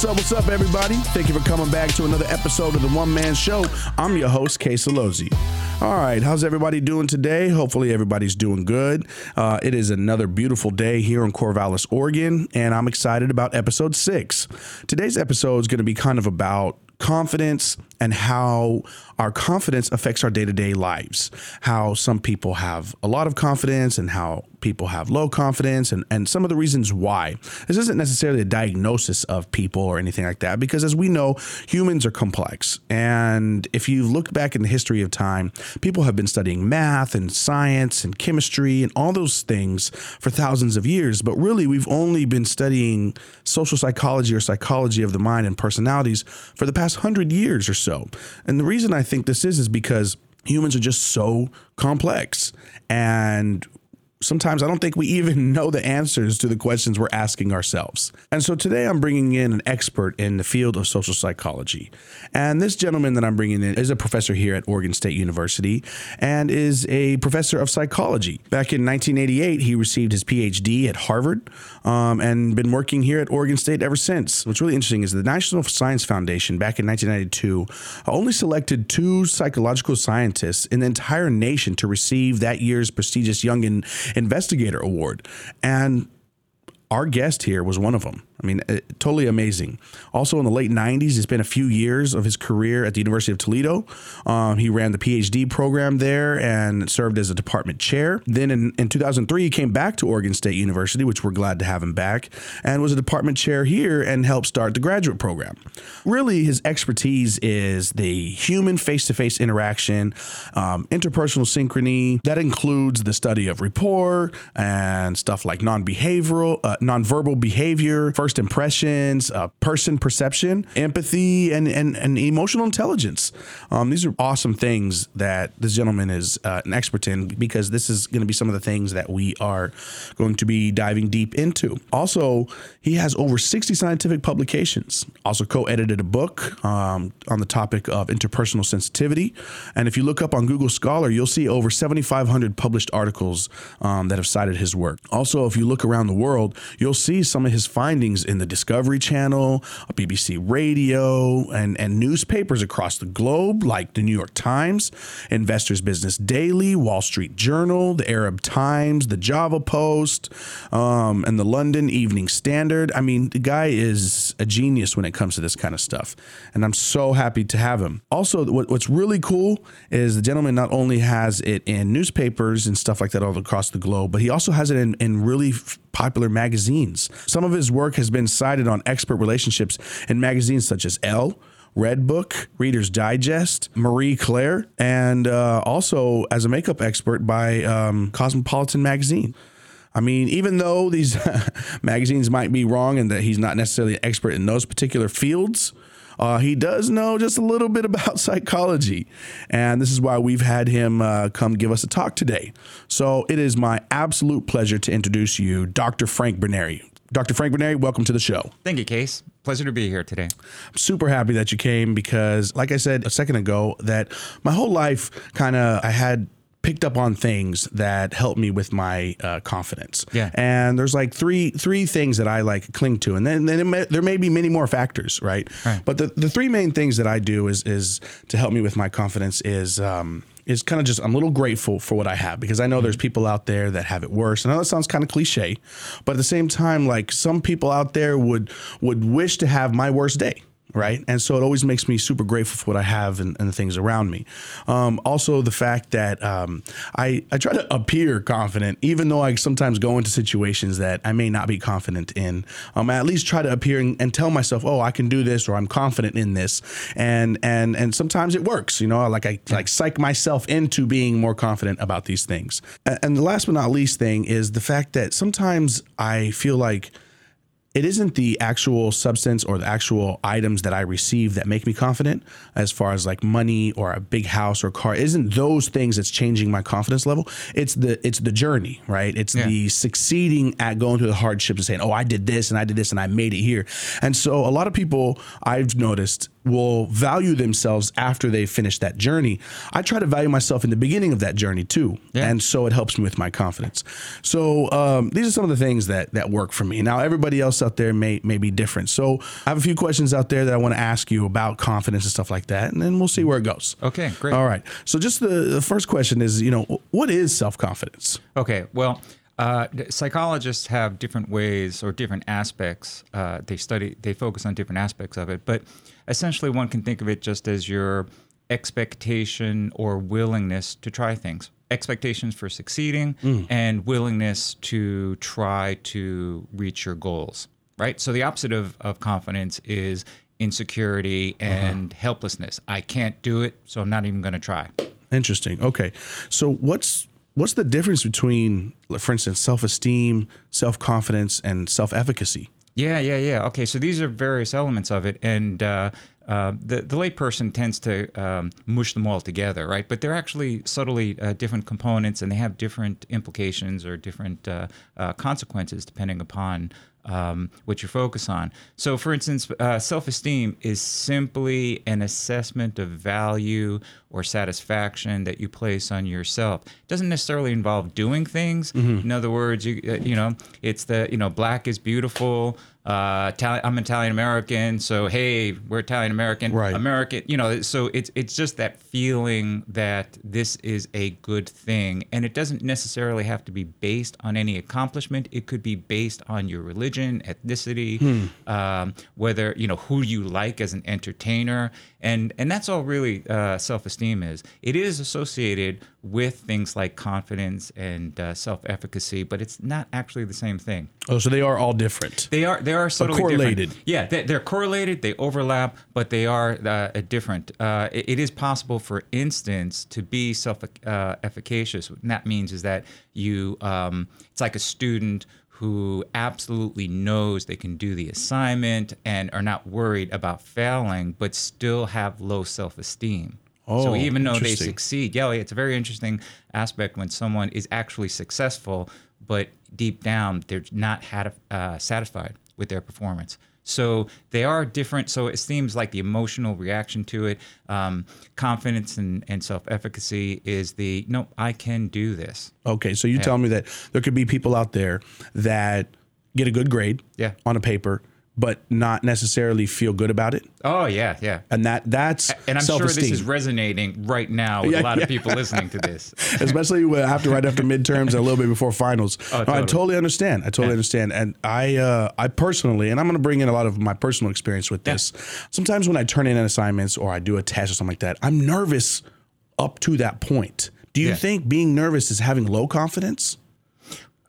What's up, what's up, everybody? Thank you for coming back to another episode of the One Man Show. I'm your host, Kay Salozzi. All right, how's everybody doing today? Hopefully, everybody's doing good. Uh, it is another beautiful day here in Corvallis, Oregon, and I'm excited about episode six. Today's episode is going to be kind of about confidence and how our confidence affects our day to day lives. How some people have a lot of confidence and how people have low confidence, and, and some of the reasons why. This isn't necessarily a diagnosis of people or anything like that, because as we know, humans are complex. And if you look back in the history of time, people have been studying math and science and chemistry and all those things for thousands of years. But really, we've only been studying social psychology or psychology of the mind and personalities for the past hundred years or so. And the reason I think this is is because humans are just so complex and sometimes I don't think we even know the answers to the questions we're asking ourselves. And so today I'm bringing in an expert in the field of social psychology. And this gentleman that I'm bringing in is a professor here at Oregon State University and is a professor of psychology. Back in 1988, he received his PhD at Harvard um, and been working here at Oregon State ever since. What's really interesting is the National Science Foundation back in 1992 only selected two psychological scientists in the entire nation to receive that year's prestigious Young Investigator Award. And our guest here was one of them. I mean, uh, totally amazing. Also, in the late 90s, he spent a few years of his career at the University of Toledo. Um, he ran the PhD program there and served as a department chair. Then in, in 2003, he came back to Oregon State University, which we're glad to have him back, and was a department chair here and helped start the graduate program. Really, his expertise is the human face to face interaction, um, interpersonal synchrony. That includes the study of rapport and stuff like non behavioral, uh, nonverbal behavior, first impressions, uh, person perception, empathy, and, and, and emotional intelligence. Um, these are awesome things that this gentleman is uh, an expert in because this is going to be some of the things that we are going to be diving deep into. Also, he has over 60 scientific publications, also co edited a book um, on the topic of interpersonal sensitivity. And if you look up on Google Scholar, you'll see over 7,500 published articles um, that have cited his work. Also, if you look around the world, you'll see some of his findings in the Discovery Channel, BBC Radio, and, and newspapers across the globe, like the New York Times, Investors Business Daily, Wall Street Journal, the Arab Times, the Java Post, um, and the London Evening Standard. I mean, the guy is a genius when it comes to this kind of stuff. And I'm so happy to have him. Also, what, what's really cool is the gentleman not only has it in newspapers and stuff like that all across the globe, but he also has it in, in really popular magazines. Some of his work has been cited on expert relationships in magazines such as Elle, Redbook, Reader's Digest, Marie Claire, and uh, also as a makeup expert by um, Cosmopolitan Magazine. I mean, even though these magazines might be wrong and that he's not necessarily an expert in those particular fields, uh, he does know just a little bit about psychology. And this is why we've had him uh, come give us a talk today. So it is my absolute pleasure to introduce you, Dr. Frank Bernieri. Dr. Frank Bernieri, welcome to the show. Thank you, Case. Pleasure to be here today. I'm super happy that you came because, like I said a second ago, that my whole life kind of I had picked up on things that help me with my uh, confidence. Yeah. And there's like three three things that I like cling to, and then, then may, there may be many more factors, right? Right. But the, the three main things that I do is is to help me with my confidence is um, is kind of just I'm a little grateful for what I have because I know there's people out there that have it worse. And I know that sounds kind of cliche, but at the same time, like some people out there would would wish to have my worst day right? And so it always makes me super grateful for what I have and, and the things around me. Um, also, the fact that um, I, I try to appear confident, even though I sometimes go into situations that I may not be confident in. Um, I at least try to appear and, and, tell myself, oh, I can do this or I'm confident in this. And and and sometimes it works, you know, like I like psych myself into being more confident about these things. And, and the last but not least thing is the fact that sometimes I feel like it isn't the actual substance or the actual items that I receive that make me confident as far as like money or a big house or car. It isn't those things that's changing my confidence level. It's the it's the journey, right? It's yeah. the succeeding at going through the hardships and saying, "Oh, I did this and I did this and I made it here." And so a lot of people I've noticed will value themselves after they finish that journey. I try to value myself in the beginning of that journey too, yeah. and so it helps me with my confidence. So um, these are some of the things that that work for me. Now everybody else out there may may be different. So I have a few questions out there that I want to ask you about confidence and stuff like that, and then we'll see where it goes. Okay, great. All right. So just the, the first question is, you know, what is self confidence? Okay, well, uh, psychologists have different ways or different aspects. Uh, they study, they focus on different aspects of it, but essentially, one can think of it just as your expectation or willingness to try things. Expectations for succeeding mm. and willingness to try to reach your goals, right? So, the opposite of, of confidence is insecurity and uh-huh. helplessness. I can't do it, so I'm not even going to try. Interesting. Okay. So, what's what's the difference between, for instance, self esteem, self confidence, and self efficacy? Yeah, yeah, yeah. Okay, so these are various elements of it, and uh, uh, the the layperson tends to um, mush them all together, right? But they're actually subtly uh, different components, and they have different implications or different uh, uh, consequences depending upon um, what you focus on. So, for instance, uh, self esteem is simply an assessment of value or satisfaction that you place on yourself. It doesn't necessarily involve doing things. Mm-hmm. In other words, you uh, you know, it's the you know, black is beautiful. Uh, Itali- I'm Italian American, so hey, we're Italian American, right. American. You know, so it's it's just that feeling that this is a good thing, and it doesn't necessarily have to be based on any accomplishment. It could be based on your religion, ethnicity, hmm. um, whether you know who you like as an entertainer, and and that's all really uh, self-esteem is. It is associated with things like confidence and uh, self-efficacy, but it's not actually the same thing. Oh, so they are all different. They are they are subtly correlated. Different. Yeah, they, are correlated. They overlap, but they are uh, different. Uh, it, it is possible, for instance, to be self-efficacious. Uh, what that means is that you um, it's like a student who absolutely knows they can do the assignment and are not worried about failing, but still have low self esteem. Oh, so even though they succeed, yeah, it's a very interesting aspect when someone is actually successful, but deep down they're not had, uh, satisfied with their performance. So they are different. So it seems like the emotional reaction to it, um, confidence and, and self efficacy is the no, I can do this. Okay, so you yeah. tell me that there could be people out there that get a good grade yeah. on a paper but not necessarily feel good about it. Oh yeah, yeah. And that that's and I'm sure this is resonating right now with yeah, a lot yeah. of people listening to this, especially after right after midterms and a little bit before finals. Oh, totally. I totally understand. I totally yeah. understand, and I uh, I personally, and I'm going to bring in a lot of my personal experience with this. Sometimes when I turn in assignments or I do a test or something like that, I'm nervous up to that point. Do you think being nervous is having low confidence?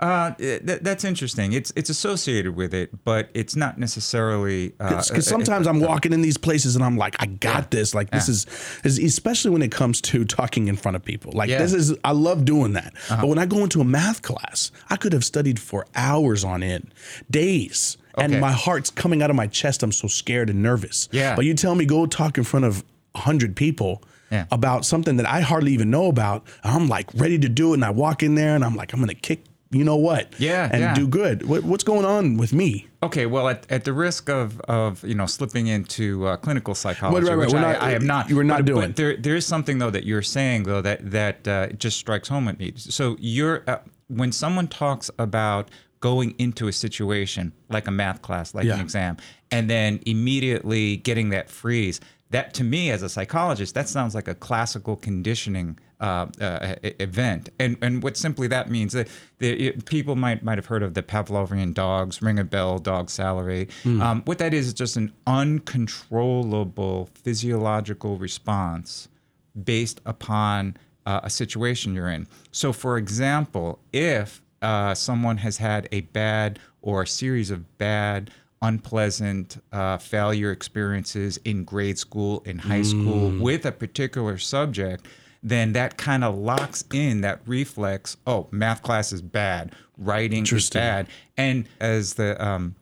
Uh, th- that's interesting. It's it's associated with it, but it's not necessarily because uh, sometimes I'm walking in these places and I'm like, I got yeah. this. Like this is, is, especially when it comes to talking in front of people. Like yeah. this is, I love doing that. Uh-huh. But when I go into a math class, I could have studied for hours on end, days. Okay. And my heart's coming out of my chest. I'm so scared and nervous. Yeah. But you tell me go talk in front of hundred people. Yeah. about something that I hardly even know about. I'm like ready to do it, and I walk in there and I'm like, I'm gonna kick you know what? Yeah, and yeah. do good. What, what's going on with me? Okay, well, at, at the risk of, of you know slipping into uh, clinical psychology, right, right, which I, not, I, am not, you were not but, doing. But there there is something though that you're saying though that that uh, just strikes home at me. So you're uh, when someone talks about going into a situation like a math class, like yeah. an exam, and then immediately getting that freeze. That to me, as a psychologist, that sounds like a classical conditioning uh, uh, event. And and what simply that means that the, it, people might might have heard of the Pavlovian dogs, ring a bell, dog salivate. Mm. Um, what that is is just an uncontrollable physiological response based upon uh, a situation you're in. So, for example, if uh, someone has had a bad or a series of bad unpleasant uh, failure experiences in grade school, in high school, mm. with a particular subject, then that kind of locks in that reflex. Oh, math class is bad, writing is bad, and as the um,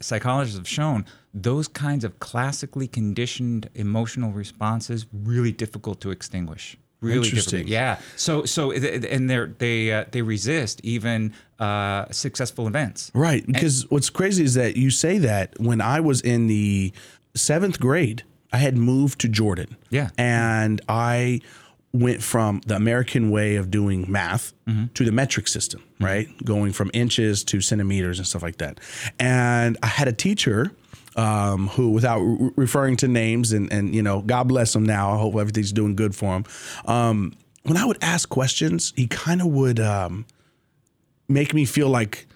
psychologists have shown, those kinds of classically conditioned emotional responses really difficult to extinguish. Really difficult. Yeah. So so and they they uh, they resist even uh, successful events. Right. Because and, what's crazy is that you say that when I was in the seventh grade, I had moved to Jordan. Yeah. And I went from the American way of doing math to the metric system, right? Going from inches to centimeters and stuff like that. And I had a teacher um, who, without re- referring to names, and and you know, God bless him now. I hope everything's doing good for him. Um, when I would ask questions, he kind of would um, make me feel like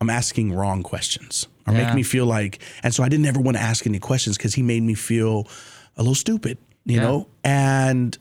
I'm asking wrong questions, or Yeah. make me feel like, and so I didn't ever want to ask any questions because he made me feel a little stupid, you Yeah. know, and.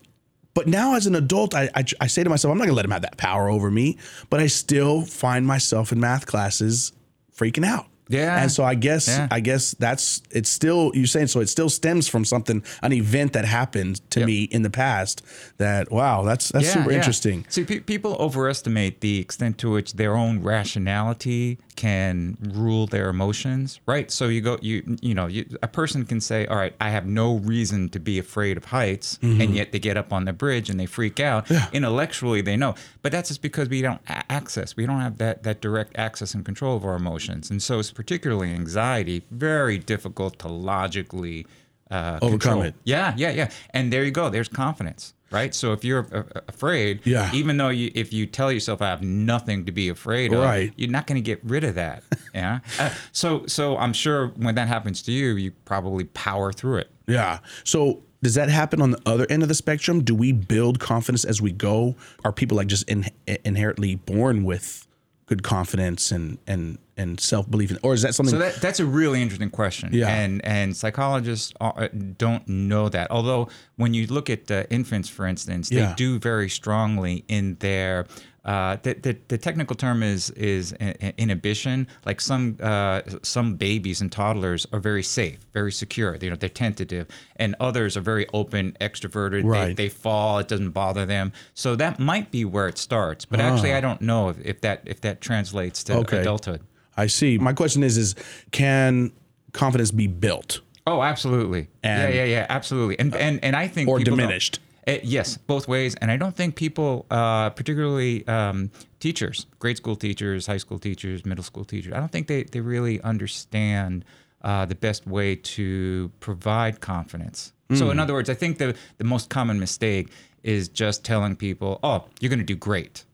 But now, as an adult, I, I, I say to myself, I'm not gonna let him have that power over me. But I still find myself in math classes freaking out. Yeah. And so I guess Yeah. I guess that's it's still you're saying so it still stems from something an event that happened to Yep. me in the past that wow that's that's super interesting. See, pe- people overestimate the extent to which their own rationality can rule their emotions, right? So you go, you you know, you, a person can say, "All right, I have no reason to be afraid of heights," and yet they get up on the bridge and they freak out. Mm-hmm. Yeah. Intellectually, they know, but that's just because we don't a- access, we don't have that that direct access and control of our emotions, and so it's particularly anxiety very difficult to logically uh, Overcome control. it. Yeah, yeah, yeah. And there you go. There's confidence, right? So if you're afraid, Yeah. even though you, if you tell yourself I have nothing to be afraid of, Right. you're not going to get rid of that. Yeah. Uh, so, so I'm sure when that happens to you, you probably power through it. Yeah. So does that happen on the other end of the spectrum? Do we build confidence as we go? Are people like just in, inherently born with good confidence and and and self belief, or is that something? So that that's a really interesting question. Yeah. And and psychologists are, don't know that. Although when you look at uh, infants, for instance, they Yeah. do very strongly in their. Uh, the, the, the technical term is is inhibition. Like some uh, some babies and toddlers are very safe, very secure. You know, they're tentative, and others are very open, extroverted. They, Right. they fall, it doesn't bother them. So that might be where it starts. But actually, I don't know if, if that if that translates to Ah. Okay. adulthood. I see. My question is: is can confidence be built Oh, absolutely. And- yeah, yeah, yeah, absolutely. And and and I think or diminished? Uh, yes, both ways. And I don't think people, uh, particularly um, teachers, grade school teachers, high school teachers, middle school teachers, I don't think they, they really understand uh, the best way to provide confidence. So, Hmm. in other words, I think the, the most common mistake is just telling people, oh, you're going to do great.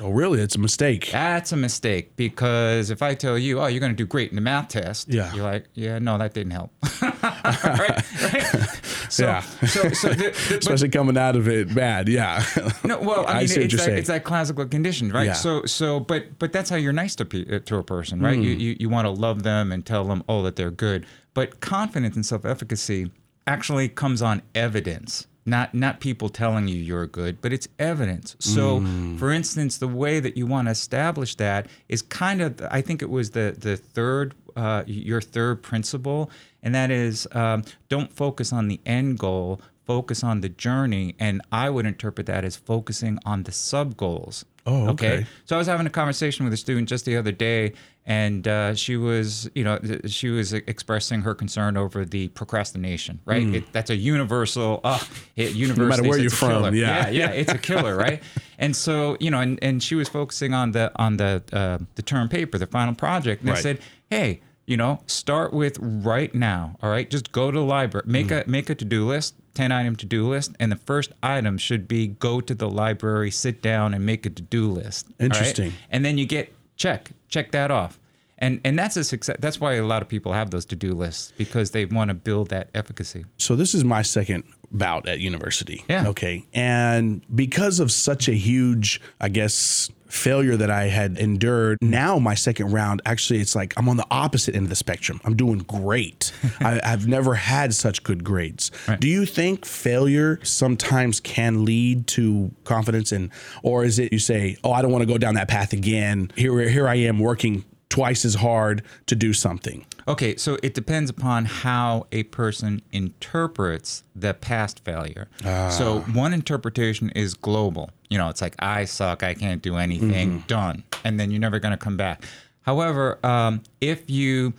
Oh, really? It's a mistake. That's a mistake because if I tell you, oh, you're going to do great in the math test, Yeah. you're like, yeah, no, that didn't help. right? right? So, Yeah. so, so the, the, but Especially coming out of it bad. Yeah. no, well, I, I mean, it's, that, it's that classical condition, right? Yeah. So, so, but, but that's how you're nice to pe- uh, to a person, right? Hmm. You, you, you want to love them and tell them, oh, that they're good. But confidence and self-efficacy actually comes on evidence, not not people telling you you're good, but it's evidence. So, Hmm. for instance, the way that you want to establish that is kind of, I think it was the the third, uh, your third principle, and that is um, don't focus on the end goal, focus on the journey. And I would interpret that as focusing on the sub goals. Oh, okay. So I was having a conversation with a student just the other day, and uh, she was, you know, she was expressing her concern over the procrastination. Right? It, that's a universal. Uh, it, universities, Hmm. where you're from, yeah. yeah, yeah, it's a killer, right? and so, you know, and, and she was focusing on the on the uh, the term paper, the final project, and I said, hey. You know, start with right now. All right, just go to the library, make Hmm. a make a to do list, ten item to do list, and the first item should be go to the library, sit down, and make a to do list. all right? Interesting. And then you get check check that off, and and that's a success. That's why a lot of people have those to do lists because they want to build that efficacy. so this is my second bout at university. Yeah. Okay. And because of such a huge, I guess, failure that I had endured, now my second round, actually, it's like I'm on the opposite end of the spectrum. I'm doing great. I, I've never had such good grades. Do you think failure sometimes can lead to confidence and or is it you say, oh, I don't want to go down that path again. Here, here I am working twice as hard to do something. Okay, so it depends upon how a person interprets the past failure. So ah. one interpretation is global. You know, it's like I suck, I can't do anything, mm-hmm. done, and then you're never going to come back. However, um, if you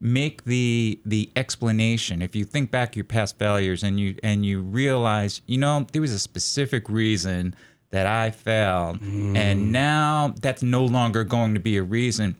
make the the explanation, if you think back your past failures and you and you realize, you know, there was a specific reason that I failed, and mm. now that's no longer going to be a reason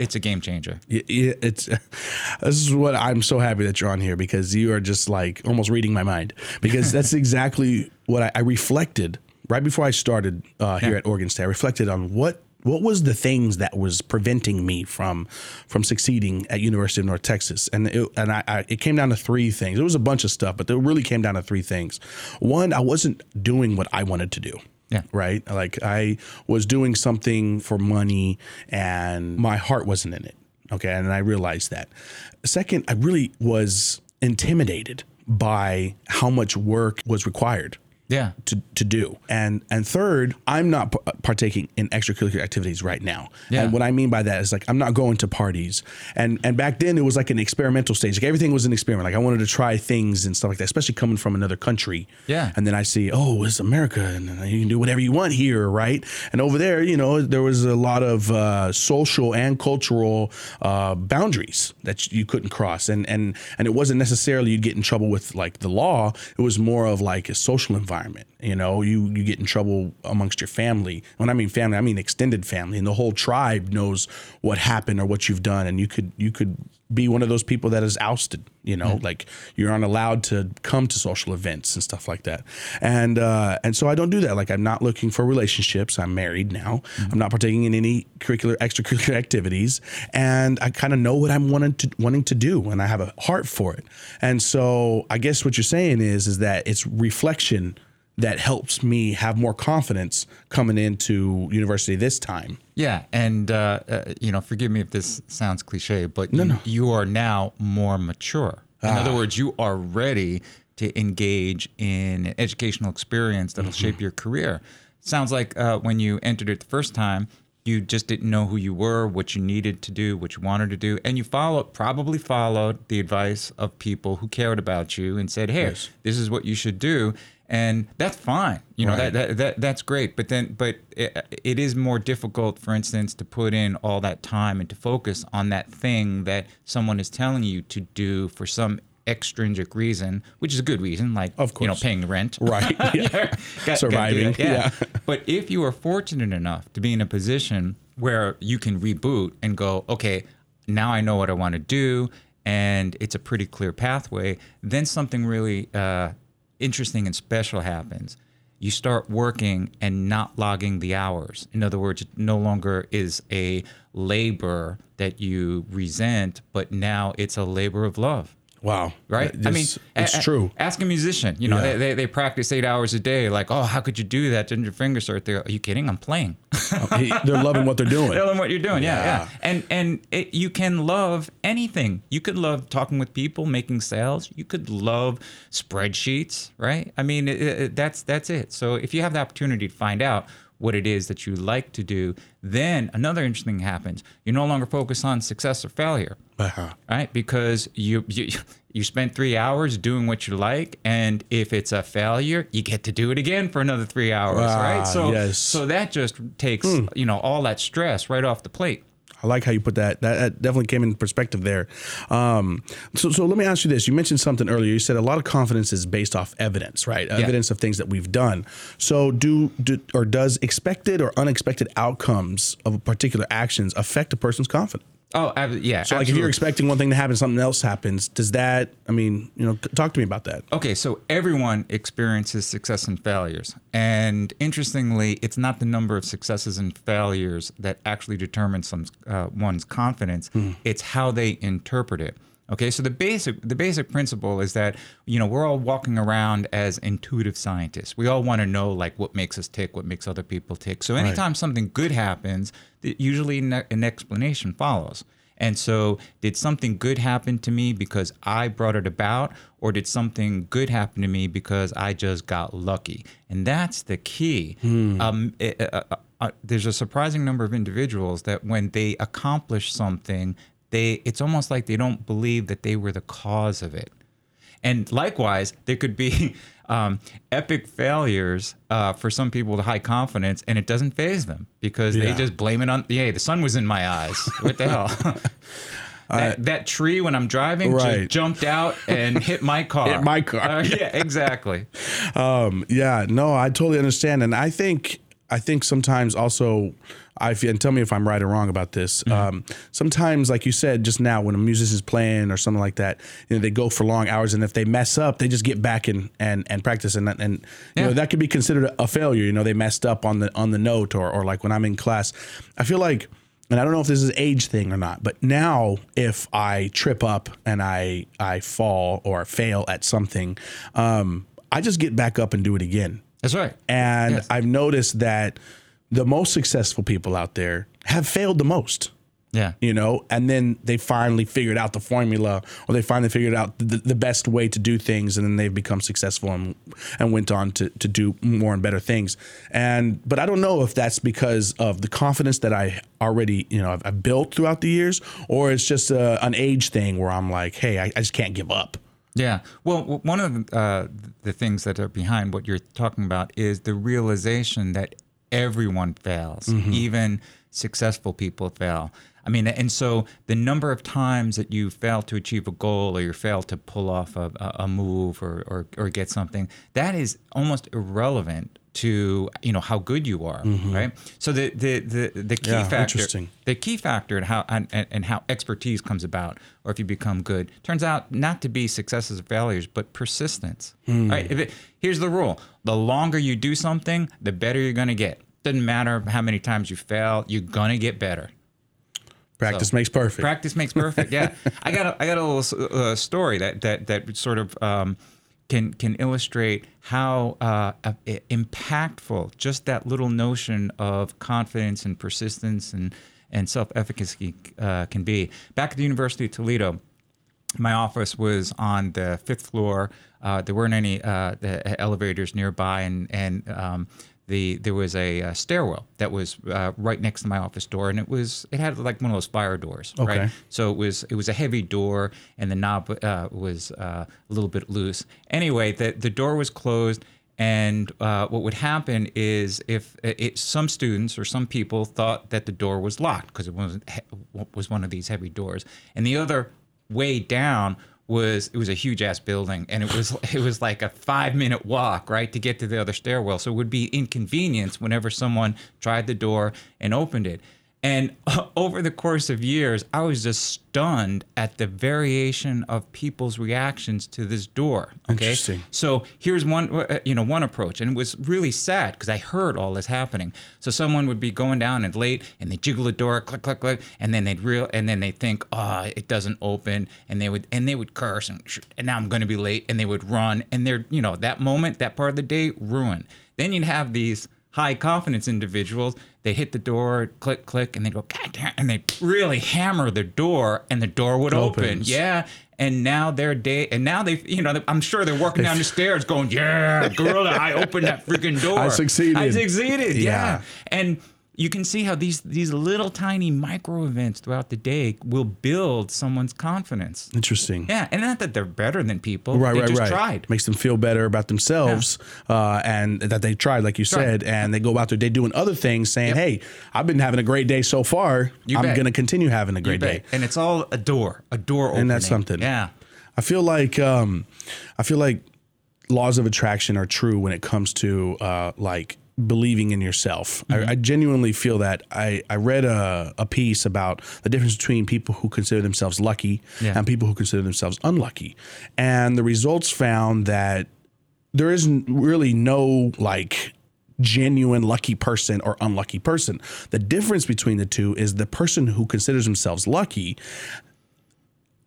it's a game changer. It's this is what I'm so happy that you're on here because you are just like almost reading my mind because that's exactly what I, I reflected right before I started uh, here at Oregon State. I reflected on what what was the things that was preventing me from from succeeding at University of North Texas, and it, and I, I it came down to three things. It was a bunch of stuff, but it really came down to three things. One, I wasn't doing what I wanted to do. Yeah. Right. Like I was doing something for money and my heart wasn't in it. Okay. And I realized that. Second, I really was intimidated by how much work was required Yeah. to, to do. And and third, I'm not p- partaking in extracurricular activities right now. Yeah. And what I mean by that is like I'm not going to parties. And and back then it was like an experimental stage. Like everything was an experiment. Like I wanted to try things and stuff like that, especially coming from another country. Yeah. And then I see, oh, it's America, and you can do whatever you want here, right? And over there, you know, there was a lot of uh, social and cultural uh, boundaries that you couldn't cross, and and and it wasn't necessarily you'd get in trouble with like the law. It was more of like a social environment. You know, you you get in trouble amongst your family. When I mean family, I mean extended family, and the whole tribe knows what happened or what you've done, and you could you could be one of those people that is ousted. You know, like you're not allowed to come to social events and stuff like that. And uh, and so I don't do that. Like I'm not looking for relationships. I'm married now. I'm not partaking in any curricular extracurricular activities, and I kind of know what I'm wanting to wanting to do, and I have a heart for it. And so I guess what you're saying is is that it's reflection that helps me have more confidence coming into university this time. Yeah, and uh, uh, you know, forgive me if this sounds cliche, but you, you are now more mature. In other words, you are ready to engage in an educational experience that'll shape your career. Sounds like uh, when you entered it the first time, you just didn't know who you were, what you needed to do, what you wanted to do, and you followed, probably followed the advice of people who cared about you and said, "Hey, this is what you should do." And that's fine, you know Right. that, that, that that's great. But then, but it, it is more difficult, for instance, to put in all that time and to focus on that thing that someone is telling you to do for some extrinsic reason, which is a good reason, like Of course. you know paying rent, Right. Yeah. Got- got to Surviving, that, yeah. but if you are fortunate enough to be in a position where you can reboot and go, okay, now I know what I want to do, and it's a pretty clear pathway, then something really uh, interesting and special happens. You start working and not logging the hours. In other words, it no longer is a labor that you resent, but now it's a labor of love Wow. right? This- I mean, it's a- true. Ask a musician. You know, Yeah. they, they, they practice eight hours a day. Like, oh, how could you do that? Didn't your fingers hurt? There? Are you kidding? I'm playing. Oh, they're loving what they're doing. Tell them what you're doing. Yeah, Yeah. yeah. And and it, you can love anything. You could love talking with people, making sales. You could love spreadsheets, right? I mean, it, it, that's that's it. So if you have the opportunity to find out what it is that you like to do, then another interesting thing happens. You no longer focus on success or failure Uh-huh. right? Because you you you spent three hours doing what you like, and if it's a failure, you get to do it again for another three hours, Ah, right? So yes. so that just takes you know all that stress right off the plate. I like how you put that. That, that definitely came in perspective there. Um, so, so let me ask you this: You mentioned something earlier. You said a lot of confidence is based off evidence, right? Evidence of things that we've done. So, do, do or does expected or unexpected outcomes of particular actions affect a person's confidence? Oh, yeah. So, like, if you're expecting one thing to happen, something else happens. Does that? I mean, you know, talk to me about that. Okay, so everyone experiences success and failures. And interestingly, it's not the number of successes and failures that actually determines some, uh, one's confidence, it's how they interpret it. Okay, so the basic the basic principle is that you know we're all walking around as intuitive scientists. We all want to know like what makes us tick, what makes other people tick. So anytime something good happens, usually an explanation follows. And so, did something good happen to me because I brought it about, or did something good happen to me because I just got lucky? And that's the key. Um, it- uh, uh, uh, there's a surprising number of individuals that when they accomplish something, they it's almost like they don't believe that they were the cause of it. And likewise, there could be um, epic failures uh, for some people with high confidence, and it doesn't faze them because they just blame it on, yeah, the sun was in my eyes. What the hell? that, that tree when I'm driving Right. just jumped out and hit my car. Hit my car. Uh, yeah, exactly. Um, yeah, no, I totally understand, and I think I think sometimes also I feel, and tell me if I'm right or wrong about this. Mm-hmm. Um, sometimes, like you said just now, when a musician's playing or something like that, you know, they go for long hours, and if they mess up, they just get back and and and practice, and and you Yeah. know that could be considered a failure. You know, they messed up on the on the note, or or like when I'm in class, I feel like. And I don't know if this is age thing or not, but now if I trip up and I I fall or fail at something, um, I just get back up and do it again. That's right. And Yes. I've noticed that the most successful people out there have failed the most, Yeah. you know, and then they finally figured out the formula or they finally figured out the, the best way to do things and then they've become successful and, and went on to, to do more and better things. And, but I don't know if that's because of the confidence that I already, you know, I've, I've built throughout the years or it's just a, an age thing where I'm like, hey, I, I just can't give up. Yeah. Well, one of the, uh, the things that are behind what you're talking about is the realization that everyone fails, mm-hmm. even successful people fail. I mean, and so the number of times that you fail to achieve a goal or you fail to pull off a, a move or, or, or get something, that is almost irrelevant to you know how good you are, mm-hmm. right? So the the the, the key Yeah, factor the key factor in how and, and and how expertise comes about or if you become good turns out not to be successes or failures but persistence hmm. right? If it, here's the rule the longer you do something the better you're going to get doesn't matter how many times you fail you're going to get better Practice So, makes perfect. Practice makes perfect. Yeah, I got a, I got a little uh, story that that that sort of um, can can illustrate how uh, uh, impactful just that little notion of confidence and persistence and and self efficacy uh, can be. Back at the University of Toledo, my office was on the fifth floor. Uh, there weren't any uh, the elevators nearby, and and um, the there was a, uh stairwell that was uh, right next to my office door, and it was it had like one of those fire doors, Okay. right? So it was it was a heavy door, and the knob uh, was uh, a little bit loose. Anyway, the the door was closed. And uh, what would happen is if it, some students or some people thought that the door was locked because it wasn't was one of these heavy doors, and the other way down was it was a huge ass building and it was it was like a five minute walk right to get to the other stairwell. So it would be inconvenience whenever someone tried the door and opened it and over the course of years i was just stunned at the variation of people's reactions to this door okay Interesting. so here's one, uh, you know, one approach, and it was really sad because I heard all this happening. So someone would be going down and late, and they jiggle the door, click, click, click, and then they'd real, and then they think, oh, it doesn't open, and they would, and they would curse, and, sh- and now I'm going to be late, and they would run, and they're, you know, that moment, that part of the day, ruined. Then you'd have these high confidence individuals. They hit the door, click, click, and they go, God damn, and they really hammer the door, and the door would open. Yeah. And now they're day, and now they, you know, I'm sure they're walking down the stairs going, "Yeah, gorilla, I opened that freaking door. I succeeded." I succeeded. Yeah. Yeah. And you can see how these these little tiny micro events throughout the day will build someone's confidence. Interesting. Yeah, and not that they're better than people. Right, they right, just right. tried. Makes them feel better about themselves, uh, and that they tried, like you said, and they go out their day doing other things, saying, Yep. "Hey, I've been having a great day so far. You I'm going to continue having a great day." And it's all a door, a door opening. And that's something. Yeah. I feel like um, I feel like laws of attraction are true when it comes to uh, like believing in yourself. I, mm-hmm. I genuinely feel that. I, I read a, a piece about the difference between people who consider themselves lucky Yeah. and people who consider themselves unlucky, and the results found that there isn't really no like genuine lucky person or unlucky person. The difference between the two is the person who considers themselves lucky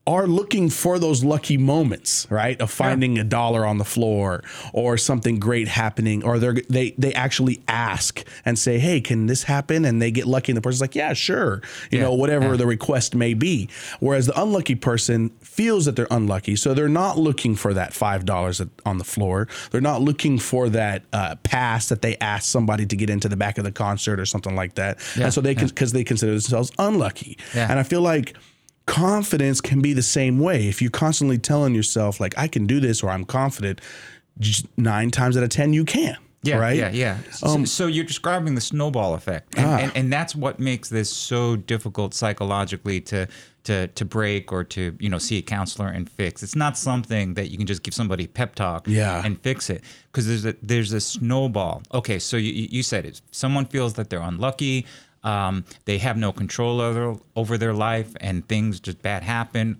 are looking for those lucky moments, right? Of finding a dollar on the floor or something great happening, or they're they they actually ask and say, "Hey, can this happen?" And they get lucky, and the person's like, "Yeah, sure," you Yeah, know, whatever yeah. the request may be. Whereas the unlucky person feels that they're unlucky, so they're not looking for that five dollars on the floor. They're not looking for that uh, pass that they asked somebody to get into the back of the concert or something like that. Yeah, and so they because they consider themselves unlucky. Yeah. And I feel like confidence can be the same way. If you're constantly telling yourself, like, I can do this or I'm confident, nine times out of 10, you can. Yeah, right? yeah, yeah. So, um, so you're describing the snowball effect, and, ah. and, and that's what makes this so difficult psychologically to to to break or to you know see a counselor and fix. It's not something that you can just give somebody pep talk Yeah. and fix it because there's a there's a snowball. Okay, so you you said it. Someone feels that they're unlucky. Um, they have no control over over their life, and things just bad happen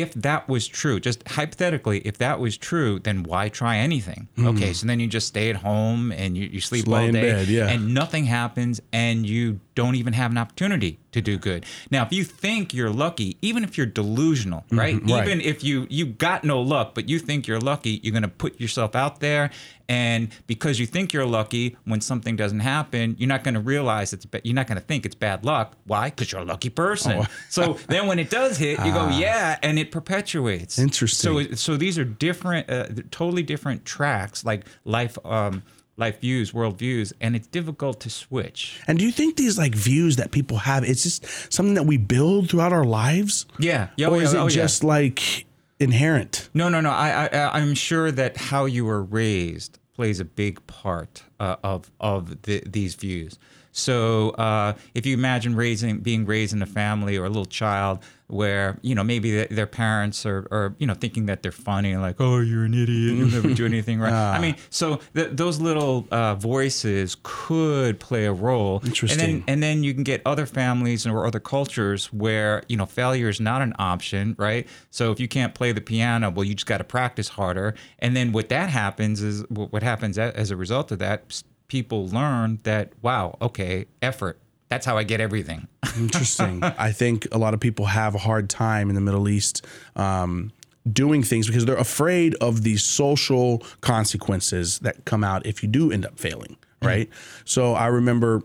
if that was true, just hypothetically, if that was true, then why try anything? Okay, so then you just stay at home and you, you sleep Just lay all day bed, yeah. and nothing happens and you don't even have an opportunity to do good. Now, if you think you're lucky, even if you're delusional, right? Mm-hmm, right. Even if you you got no luck, but you think you're lucky, you're going to put yourself out there and because you think you're lucky, when something doesn't happen, you're not going to realize it's you're not going to think it's bad luck. Why? Cuz you're a lucky person. Oh. so then when it does hit, you go, "Yeah," and it perpetuates. Interesting. So so these are different, uh, totally different tracks, like life, um, life views, world views, and it's difficult to switch. And do you think these like views that people have, it's just something that we build throughout our lives? Yeah, yeah. or oh, is yeah, it oh, yeah. just like inherent? No, no, no. I, I, I'm sure that how you were raised plays a big part uh, of of the, these views. So, uh, if you imagine raising, being raised in a family or a little child where you know maybe th- their parents are, are you know thinking that they're funny, like, oh, you're an idiot, you'll never do anything right. I mean, so th- those little uh, voices could play a role. Interesting. And then and then you can get other families or other cultures where you know failure is not an option, right? So if you can't play the piano, well, you just got to practice harder. And then what that happens is what happens as a result of that, people learn that wow, okay, effort. That's how I get everything. Interesting. I think a lot of people have a hard time in the Middle East um, doing things because they're afraid of the social consequences that come out if you do end up failing, right? So I remember,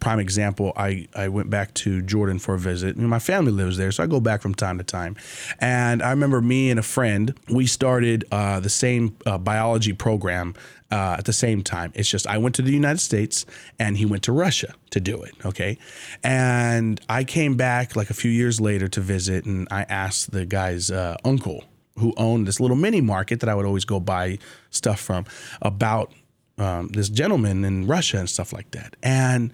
prime example, I, I went back to Jordan for a visit. My family lives there, so I go back from time to time. And I remember me and a friend, we started uh, the same uh, biology program uh, at the same time. It's just I went to the United States and he went to Russia to do it. Okay. And I came back like a few years later to visit and I asked the guy's uh, uncle who owned this little mini market that I would always go buy stuff from about um, this gentleman in Russia and stuff like that. And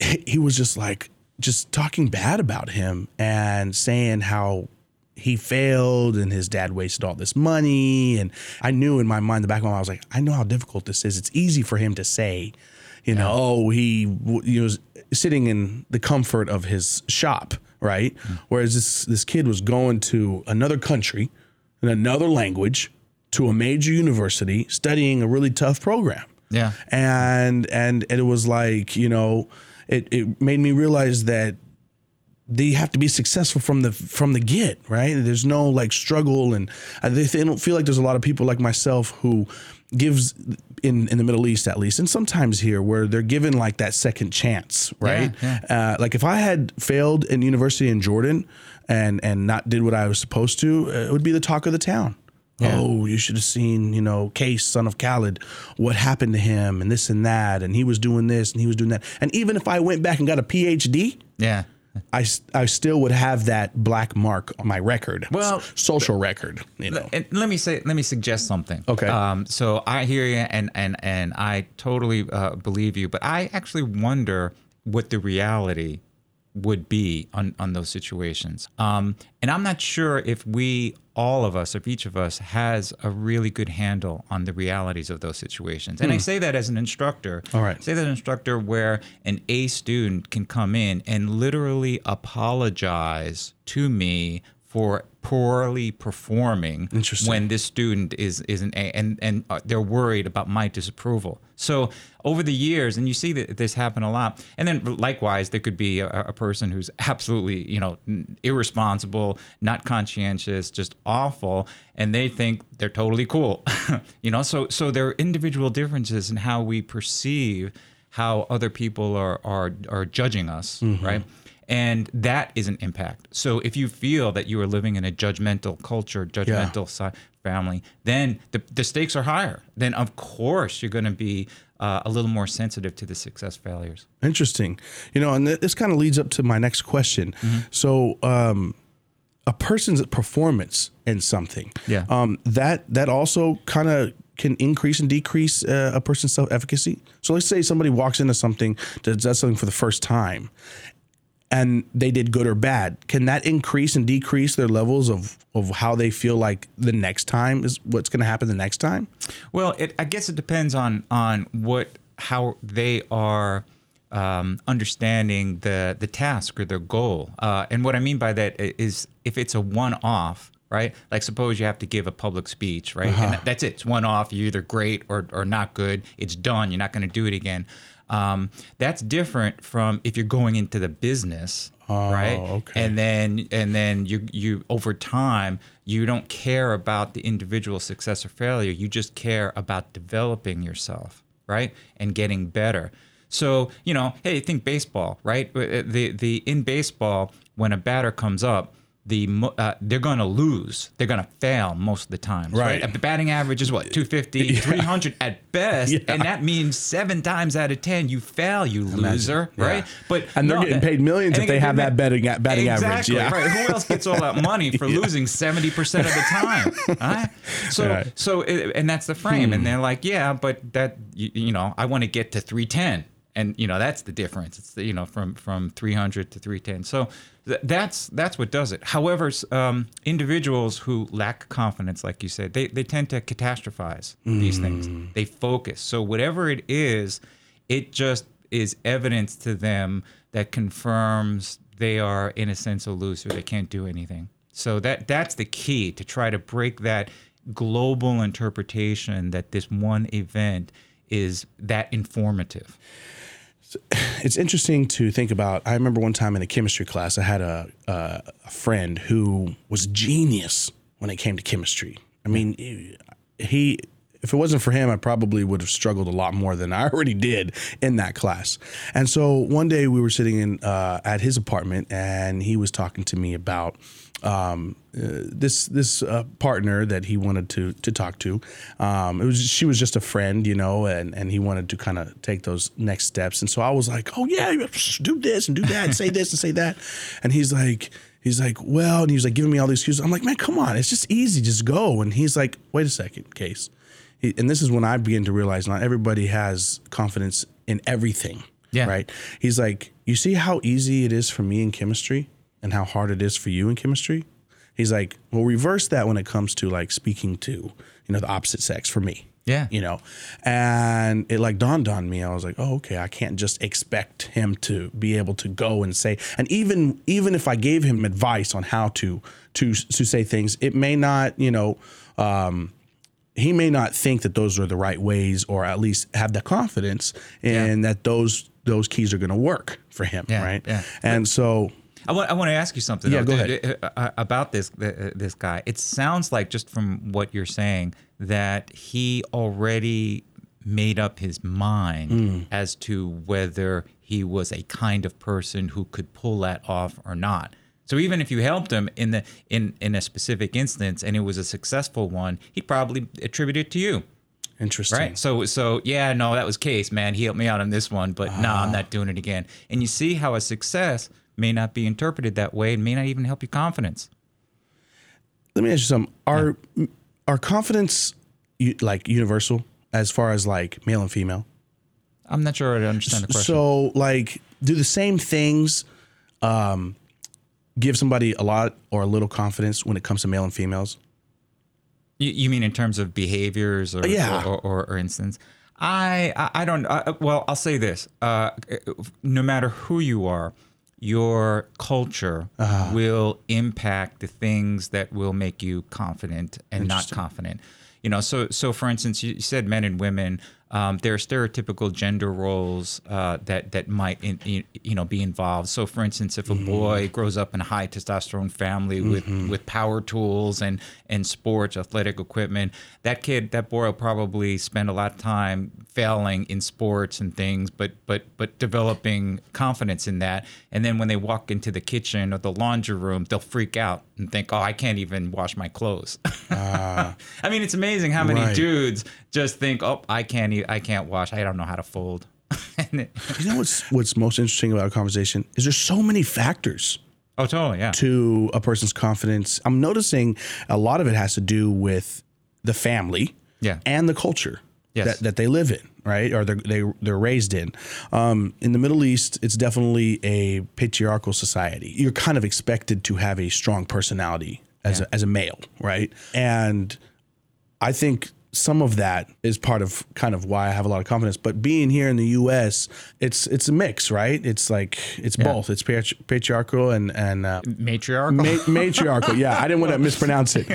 he was just like, just talking bad about him and saying how he failed and his dad wasted all this money. And I knew in my mind, the back of my mind, I was like, I know how difficult this is. It's easy for him to say, you know, oh, he, he was sitting in the comfort of his shop, right? Whereas this this kid was going to another country in another language to a major university studying a really tough program. Yeah. and and it was like you know it, it made me realize that they have to be successful from the from the get right? There's no like struggle and they they don't feel like there's a lot of people like myself who gives in in the Middle East at least and sometimes here where they're given like that second chance right? Yeah, Uh, like if I had failed in university in Jordan and and not did what I was supposed to uh, it would be the talk of the town Oh, you should have seen, you know, Case, son of Khalid, what happened to him and this and that. And he was doing this and he was doing that. And even if I went back and got a PhD, Yeah. I, I still would have that black mark on my record. Well, social record, you know. And let me say, let me suggest something. Okay. Um, so I hear you, and and and I totally uh, believe you, but I actually wonder what the reality would be on on those situations. Um, and I'm not sure if we, all of us, if each of us, has a really good handle on the realities of those situations. And I say that as an instructor. Hmm. All right. Say that an instructor where an A student can come in and literally apologize to me for poorly performing when this student is is an A, and and uh, they're worried about my disapproval. So over the years, and you see that this happen a lot. And then likewise, there could be a, a person who's absolutely you know irresponsible, not conscientious, just awful, and they think they're totally cool. you know, so so there are individual differences in how we perceive how other people are are are judging us, right? And that is an impact. So if you feel that you are living in a judgmental culture, judgmental si- family, then the, the stakes are higher. Then of course you're going to be uh, a little more sensitive to the success failures. Interesting. You know, and th- this kind of leads up to my next question. Mm-hmm. So, um, a person's performance in something, Yeah. um, that that also kind of can increase and decrease uh, a person's self efficacy. So let's say somebody walks into something, does, does something for the first time, and they did good or bad. Can that increase and decrease their levels of of how they feel like the next time is what's going to happen the next time? Well, it, I guess it depends on on what how they are um, understanding the the task or their goal. Uh, and what I mean by that is if it's a one off, right? Like suppose you have to give a public speech, right? Uh-huh. And that's it. It's one off. You're either great or or not good. It's done. You're not going to do it again. Um, that's different from if you're going into the business, oh, right? Okay. And then and then you you over time you don't care about the individual success or failure. You just care about developing yourself, right, and getting better. So you know, hey, think baseball, right? Uh, the the in baseball when a batter comes up the uh, they're going to lose. They're going to fail most of the time. Right. right. The batting average is what 250, yeah. 300 at best, yeah. and that means seven times out of ten you fail, you loser. Yeah. Right. But and they're no, getting paid millions if they have that betting batting exactly, average. Yeah. Right. Who else gets all that money for losing seventy percent of the time? right. So right. so and that's the frame, hmm. and they're like, yeah, but that you, you know I want to get to three ten and you know that's the difference. It's the, you know from from 300 to 310. So th- that's that's what does it. However, um, individuals who lack confidence, like you said, they they tend to catastrophize mm. these things. They focus. So whatever it is, it just is evidence to them that confirms they are in a sense a loser. They can't do anything. So that that's the key to try to break that global interpretation that this one event is that informative it's interesting to think about. I remember one time in a chemistry class, I had a, a, friend who was genius when it came to chemistry. I mean, he if it wasn't for him, I probably would have struggled a lot more than I already did in that class. And so one day we were sitting in uh, at his apartment, and he was talking to me about um, uh, this this uh, partner that he wanted to to talk to. Um, it was she was just a friend, you know, and and he wanted to kind of take those next steps. And so I was like, oh yeah, do this and do that, and say this and say that. And he's like. He's like, well, and he was like giving me all these excuses. I'm like, man, come on, it's just easy, just go. And he's like, wait a second, case. And this is when I begin to realize not everybody has confidence in everything. Yeah. Right. He's like, you see how easy it is for me in chemistry and how hard it is for you in chemistry. He's like, well, reverse that when it comes to like speaking to, you know, the opposite sex for me. Yeah. You know, and it like dawned on me. I was like, oh, okay, I can't just expect him to be able to go and say, and even even if I gave him advice on how to to to say things, it may not, you know, um, he may not think that those are the right ways, or at least have the confidence and yeah. that those those keys are going to work for him, yeah. right? Yeah. And so I want, I want to ask you something yeah, though, go ahead. Uh, uh, about this uh, this guy. It sounds like just from what you're saying that he already made up his mind mm. as to whether he was a kind of person who could pull that off or not. So even if you helped him in the in in a specific instance and it was a successful one, he'd probably attribute it to you. Interesting. Right. So so yeah, no, that was case, man. He helped me out on this one, but no, nah, I'm not doing it again. And you see how a success may not be interpreted that way and may not even help your confidence. Let me ask you something. Are yeah. are confidence like universal as far as like male and female? I'm not sure I understand the question. So like do the same things um, give somebody a lot or a little confidence when it comes to male and females? You, you mean in terms of behaviors or yeah. or, or, or instance? I I, don't. I, well, I'll say this: uh, no matter who you are, your culture uh-huh. will impact the things that will make you confident and not confident. You know, so so for instance, you said men and women. Um, there are stereotypical gender roles uh, that that might in, you know be involved. So, for instance, if a mm-hmm. boy grows up in a high testosterone family with mm-hmm. with power tools and and sports, athletic equipment, that kid, that boy will probably spend a lot of time failing in sports and things, but but but developing confidence in that. And then when they walk into the kitchen or the laundry room, they'll freak out and think, "Oh, I can't even wash my clothes." Uh, I mean, it's amazing how many right. dudes just think, "Oh, I can't." I can't wash. I don't know how to fold. you know what's what's most interesting about a conversation is there's so many factors. Oh, totally, yeah. To a person's confidence, I'm noticing a lot of it has to do with the family, Yeah. and the culture Yes. that, that they live in, right? Or they're, they, they're raised in. Um, in the Middle East, it's definitely a patriarchal society. You're kind of expected to have a strong personality as, a, as a male, right? And I think some of that is part of kind of why I have a lot of confidence. But being here in the U.S., it's it's a mix, right? It's like it's both. It's patri- patriarchal and and uh, Matriarchal. Ma- matriarchal. Yeah, I didn't want to mispronounce it.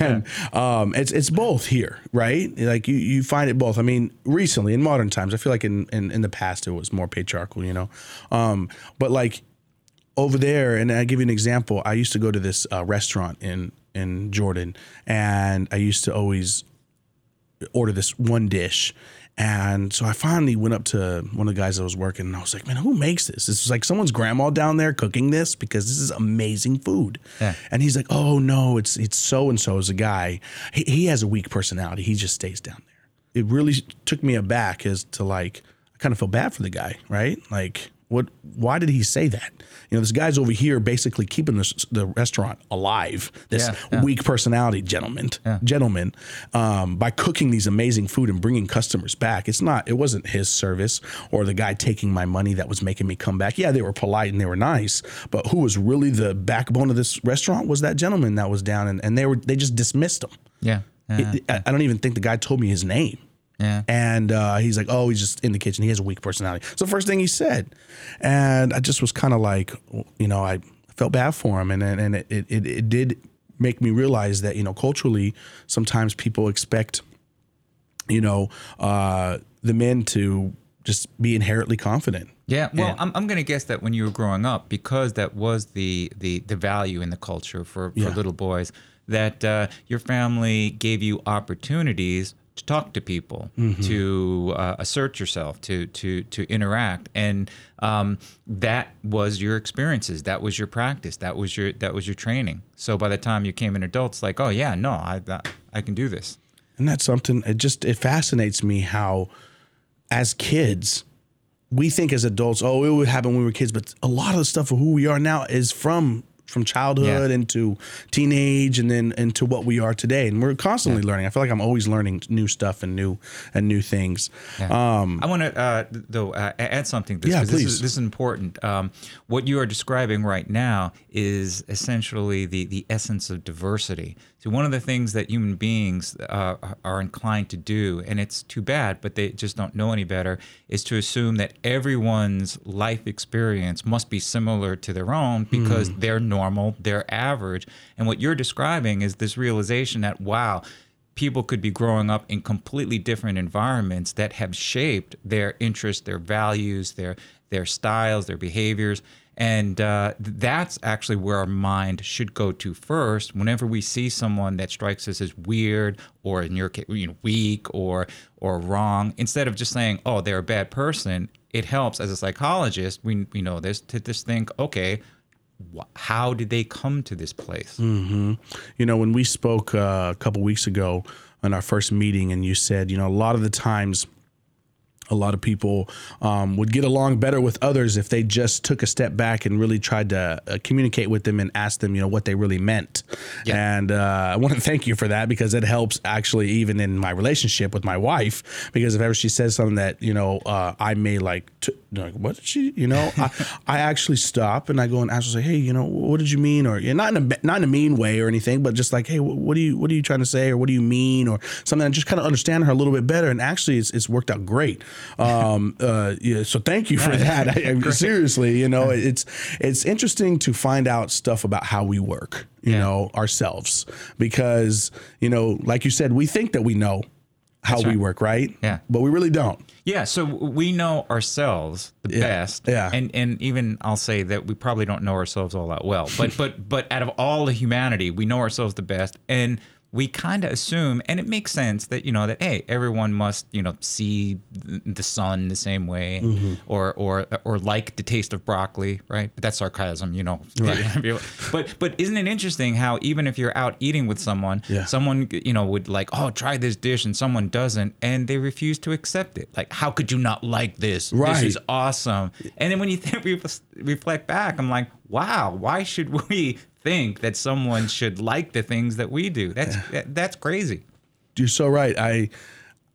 and um, it's it's both here, right? Like you, you find it both. I mean, recently in modern times, I feel like in in, in the past it was more patriarchal, you know. Um, but like over there, and I give you an example. I used to go to this uh, restaurant in in Jordan, and I used to always order this one dish. And so I finally went up to one of the guys that was working and I was like, man, who makes this? This is like someone's grandma down there cooking this because this is amazing food. Yeah. And he's like, oh no, it's it's so and so is a guy. He, he has a weak personality. He just stays down there. It really took me aback as to like, I kind of feel bad for the guy, right? Like, what? Why did he say that? You know, this guy's over here basically keeping this, the restaurant alive. This Yeah, yeah. weak personality gentleman, gentleman, um, by cooking these amazing food and bringing customers back. It's not. It wasn't his service or the guy taking my money that was making me come back. Yeah, they were polite and they were nice, but who was really the backbone of this restaurant was that gentleman that was down, and, and they were they just dismissed him. Yeah. Yeah. It- I I don't even think the guy told me his name. Yeah. And uh, he's like, oh, he's just in the kitchen. He has a weak personality. So first thing he said. And I just was kind of like, you know, I felt bad for him. And and, it, it, it did make me realize that, you know, culturally, sometimes people expect, you know, uh, the men to just be inherently confident. Yeah, well, And- I'm, I'm going to guess that when you were growing up, because that was the the, the value in the culture for, for Yeah. little boys, that uh, your family gave you opportunities to talk to people, Mm-hmm. to uh, assert yourself, to to to interact, and um, that was your experiences. That was your practice. That was your that was your training. So by the time you came in adults, like, oh yeah, no, I I can do this. And that's something it just it fascinates me how as kids we think as adults, oh, it would happen when we were kids, but a lot of the stuff of who we are now is from from childhood Yeah. into teenage and then into what we are today. And we're constantly learning. I feel like I'm always learning new stuff and new and new things. Um I want to uh, though uh, add something. To this, Yeah, 'cause This is, this is important. Um, what you are describing right now is essentially the the essence of diversity. So one of the things that human beings uh, are inclined to do, and it's too bad, but they just don't know any better, is to assume that everyone's life experience must be similar to their own because they're normal, they're average. And what you're describing is this realization that wow people could be growing up in completely different environments that have shaped their interests, their values, their their styles, their behaviors, and uh, that's actually where our mind should go to first. Whenever we see someone that strikes us as weird, or in your case, you know, weak, or or wrong, instead of just saying, "Oh, they're a bad person," it helps as a psychologist. We we know this to just think, okay. How did they come to this place? You know, when we spoke uh, a couple weeks ago on our first meeting, and you said, you know, a lot of the times, a lot of people um, would get along better with others if they just took a step back and really tried to uh, communicate with them and ask them, you know, what they really meant. And uh, I want to thank you for that because it helps actually even in my relationship with my wife. Because if ever she says something that you know uh, I may like, to, like what did she, you know, I, I actually stop and I go and ask her, say, hey, you know, what did you mean? Or you know, not in a not in a mean way or anything, but just like, hey, wh- what do you what are you trying to say or what do you mean or something. And just kind of understand her a little bit better. And actually, it's, it's worked out great. Um, uh, yeah, so thank you for that. I, I- seriously, you know, it's it's interesting to find out stuff about how we work, you Yeah. know, ourselves because you know, like you said, we think that we know how we work, right? Yeah. but we really don't. Yeah, so we know ourselves the best. yeah. And and even I'll say that we probably don't know ourselves all that well. But but but out of all the humanity, we know ourselves the best. And we kind of assume, and it makes sense that you know that hey, everyone must you know see the sun the same way, Mm-hmm. or or or like the taste of broccoli, right? But that's sarcasm, you know. Right. but but isn't it interesting how even if you're out eating with someone, Yeah. someone you know would like, oh, try this dish, and someone doesn't, and they refuse to accept it. Like, how could you not like this? Right. This is awesome. And then when you think, reflect back, I'm like, wow, why should we think that someone should like the things that we do? That's that's crazy. you're so right. I,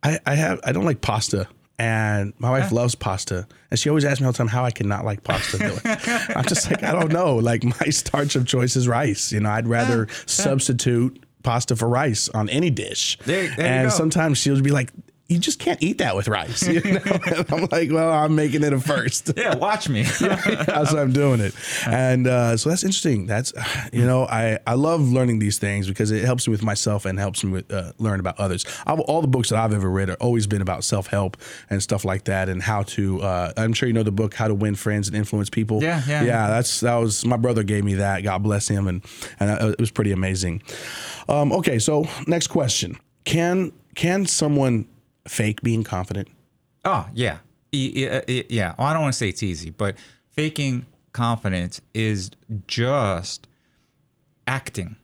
I, I have I don't like pasta, and my wife loves pasta, and she always asks me all the time how I cannot like pasta. I'm just like I don't know. Like my starch of choice is rice. You know, I'd rather substitute pasta for rice on any dish. There- there and sometimes she'll be like. You just can't eat that with rice. You know? I'm like, well, I'm making it a first. Yeah, watch me. that's why I'm doing it. And uh, so that's interesting. That's you know I I love learning these things because it helps me with myself and helps me with uh, learn about others. I've, all the books that I've ever read are always been about self help and stuff like that and how to. Uh, I'm sure you know the book How to Win Friends and Influence People. Yeah, yeah. yeah. That's that was my brother gave me that. God bless him, and and it was pretty amazing. Um, okay, so next question: Can can someone fake being confident? Oh yeah, yeah. Well, I don't want to say it's easy, but faking confidence is just acting.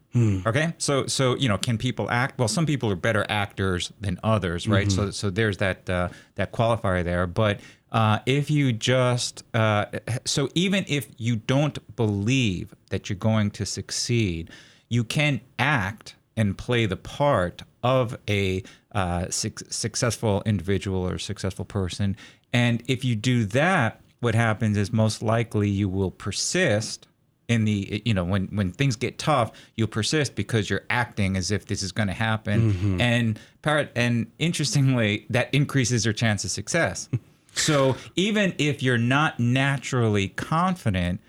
Okay, so so you know, can people act? Well, some people are better actors than others, right? So so there's that uh, that qualifier there. But uh, if you just uh, so even if you don't believe that you're going to succeed, you can act and play the part of a uh, suc successful individual or successful person. And if you do that, what happens is most likely you will persist in the you know when when things get tough you'll persist because you're acting as if this is going to happen and part and interestingly that increases your chance of success. So even if you're not naturally confident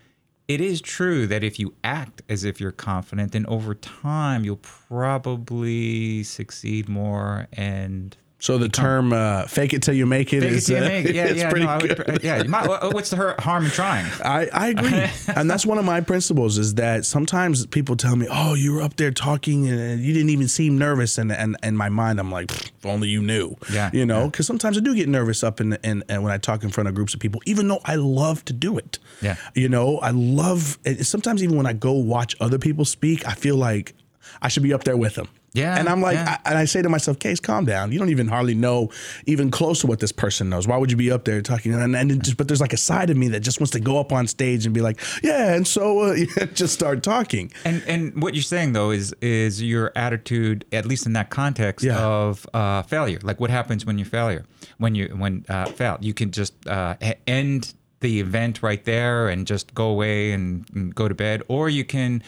it is true that if you act as if you're confident then over time you'll probably succeed more and So the term uh, "fake it till you make it" Fake it is you uh, make it. Yeah, yeah, pretty no, I would, good. yeah. Might, what's the harm in trying? I, I agree. and that's one of my principles is that sometimes people tell me, oh, you were up there talking and you didn't even seem nervous. And and in my mind, I'm like, if only you knew. Yeah, You know, because sometimes I do get nervous up in, in, and when I talk in front of groups of people, even though I love to do it. Yeah. You know, I love, and sometimes even when I go watch other people speak, I feel like I should be up there with them. Yeah, And I'm like, yeah. I, and I say to myself, Case, calm down. You don't even hardly know even close to what this person knows. Why would you be up there talking? And, and just, but there's like a side of me that just wants to go up on stage and be like, yeah, and so uh, just start talking. And and what you're saying though is is your attitude, at least in that context Yeah. of uh, failure. Like what happens when you failure, when you when uh, fail, you can just uh, end the event right there and just go away and, and go to bed, or you can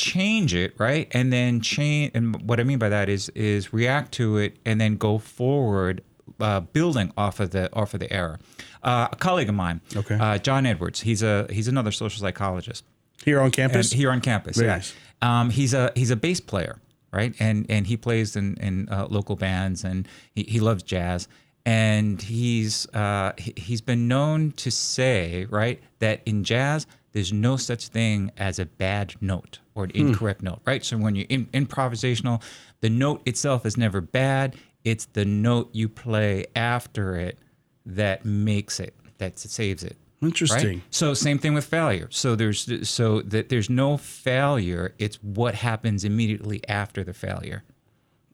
change it right and then change and what i mean by that is is react to it and then go forward uh, building off of the off of the error uh, a colleague of mine Okay. uh, john edwards he's a he's another social psychologist Here on and campus? here on campus. Very yeah, nice. um, he's a he's a bass player, right? And and he plays in in uh, local bands, and he, he loves jazz. And he's uh, he's been known to say, right, that in jazz there's no such thing as a bad note or an hmm. incorrect note, right? So when you're in, improvisational, the note itself is never bad. It's the note you play after it that makes it, that saves it. Interesting. Right? So same thing with failure. So there's so that there's no failure. It's what happens immediately after the failure.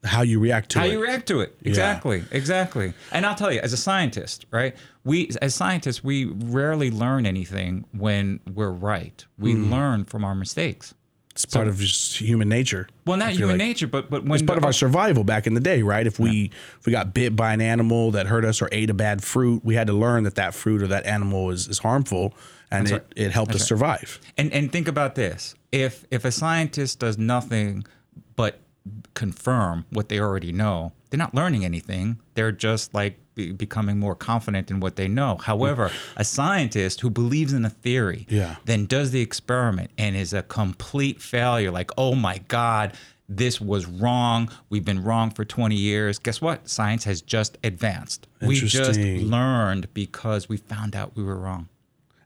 How you react to How it. How you react to it. Exactly. Exactly. And I'll tell you, as a scientist, right? We as scientists, we rarely learn anything when we're right. We Hmm. learn from our mistakes. it's part of just human nature. Well, not human like. nature, but but when It's part of our survival back in the day, right? If we if we got bit by an animal that hurt us or ate a bad fruit, we had to learn that that fruit or that animal is, is harmful, and it, it helped us survive. And and think about this: if if a scientist does nothing but confirm what they already know, they're not learning anything. They're just like be, becoming more confident in what they know. However, a scientist who believes in a theory, Yeah. then does the experiment and is a complete failure. Like, oh my god. This was wrong. We've been wrong for 20 years. Guess what? Science has just advanced. We just learned because we found out we were wrong.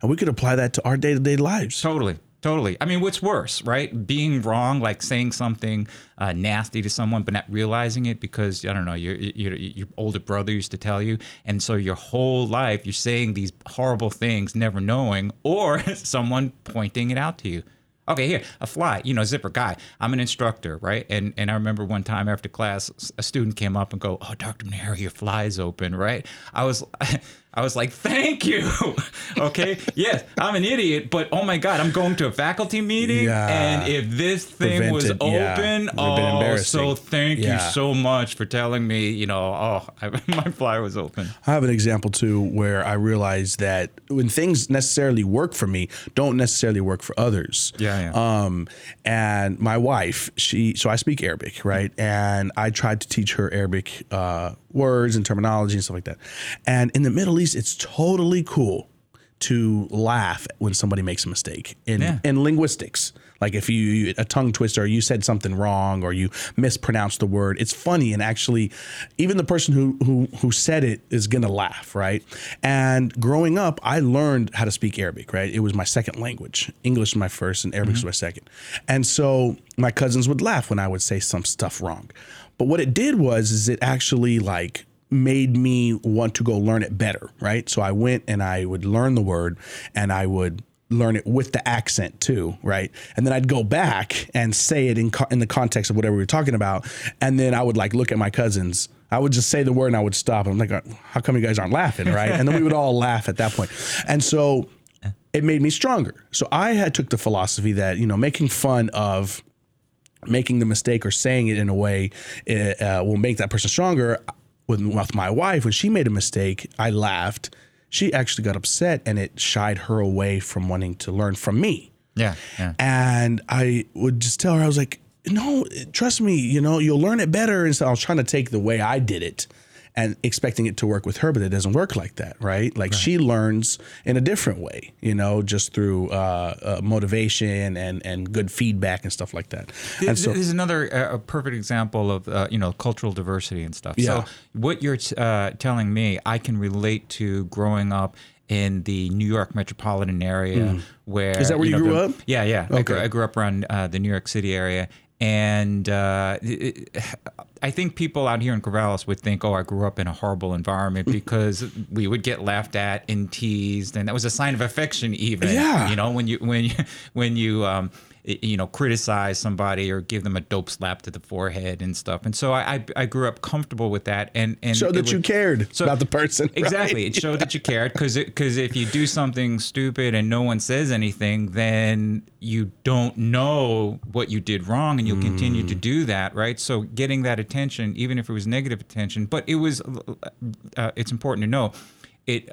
And we could apply that to our day to day lives. Totally. Totally. I mean, what's worse, right? Being wrong, like saying something uh, nasty to someone, but not realizing it because I don't know, your, your your older brother used to tell you, and so your whole life you're saying these horrible things, never knowing, or someone pointing it out to you. Okay, here a fly. You know, zipper guy. I'm an instructor, right? And and I remember one time after class, a student came up and go, "Oh, Dr. Bernieri, your fly is open," right? I was. I was like, thank you. okay. yes, I'm an idiot, but oh my God, I'm going to a faculty meeting. Yeah. And if this thing was open, yeah. oh, so thank yeah. you so much for telling me, you know, oh, I, my fly was open. I have an example too where I realized that when things necessarily work for me, don't necessarily work for others. Yeah. yeah. Um, and my wife, she, so I speak Arabic, right? And I tried to teach her Arabic uh, words and terminology and stuff like that. And in the Middle East, it's totally cool to laugh when somebody makes a mistake in yeah. in linguistics. Like if you a tongue twister, or you said something wrong, or you mispronounced the word, it's funny and actually, even the person who who who said it is gonna laugh, right? And growing up, I learned how to speak Arabic. Right, it was my second language. English was my first, and Arabic mm-hmm. was my second. And so my cousins would laugh when I would say some stuff wrong. But what it did was, is it actually like made me want to go learn it better, right? So I went and I would learn the word and I would learn it with the accent too, right? And then I'd go back and say it in co- in the context of whatever we were talking about, and then I would like look at my cousins. I would just say the word and I would stop. I'm like, uh, how come you guys aren't laughing, right? And then we would all laugh at that point. And so it made me stronger. So I had took the philosophy that you know making fun of making the mistake or saying it in a way uh, will make that person stronger. With, with my wife, when she made a mistake, I laughed. She actually got upset and it shied her away from wanting to learn from me. Yeah, yeah. And I would just tell her, I was like, no, trust me, you know, you'll learn it better. And so I was trying to take the way I did it and expecting it to work with her, but it doesn't work like that, right? Like right. she learns in a different way, you know, just through uh, uh, motivation and and good feedback and stuff like that. This, so, this is another uh, perfect example of uh, you know cultural diversity and stuff. Yeah. So what you're uh, telling me, I can relate to growing up in the New York metropolitan area, mm. where is that where you, know, grew the, up? Yeah, yeah. Okay. I, grew, I grew up around uh, the New York City area, and uh, it, I think people out here in Corvallis would think, "Oh, I grew up in a horrible environment because we would get laughed at and teased, and that was a sign of affection, even. Yeah, you know, when you when you when you um, you know criticize somebody or give them a dope slap to the forehead and stuff. And so I I, I grew up comfortable with that, and and showed that you cared so, about the person. Exactly, right? it showed that you cared because because if you do something stupid and no one says anything, then you don't know what you did wrong, and you'll mm. continue to mm. do that, right? So getting that attention, even if it was negative attention, but it was uh, it's important to know it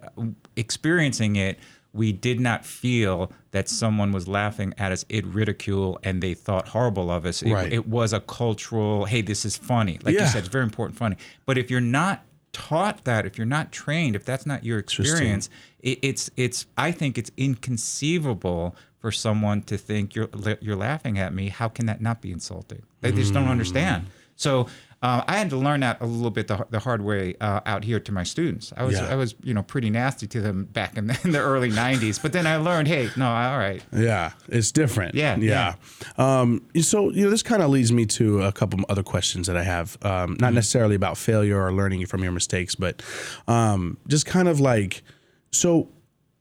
experiencing it we did not feel that someone was laughing at us, it ridicule, and they thought horrible of us. It, right. it was a cultural, hey, this is funny. Like yeah. you said, it's very important, funny. But if you're not taught that, if you're not trained, if that's not your experience, it, it's it's. I think it's inconceivable for someone to think you're you're laughing at me. How can that not be insulting? They just don't hmm. understand. So uh, I had to learn that a little bit the, the hard way uh, out here to my students. I was yeah. I was you know pretty nasty to them back in the, in the, early '90s, but then I learned, hey, no, all right. Yeah, it's different. Yeah, yeah. yeah. Um, so you know, this kind of leads me to a couple other questions that I have. Um, not mm-hmm. necessarily about failure or learning from your mistakes, but um, just kind of like, so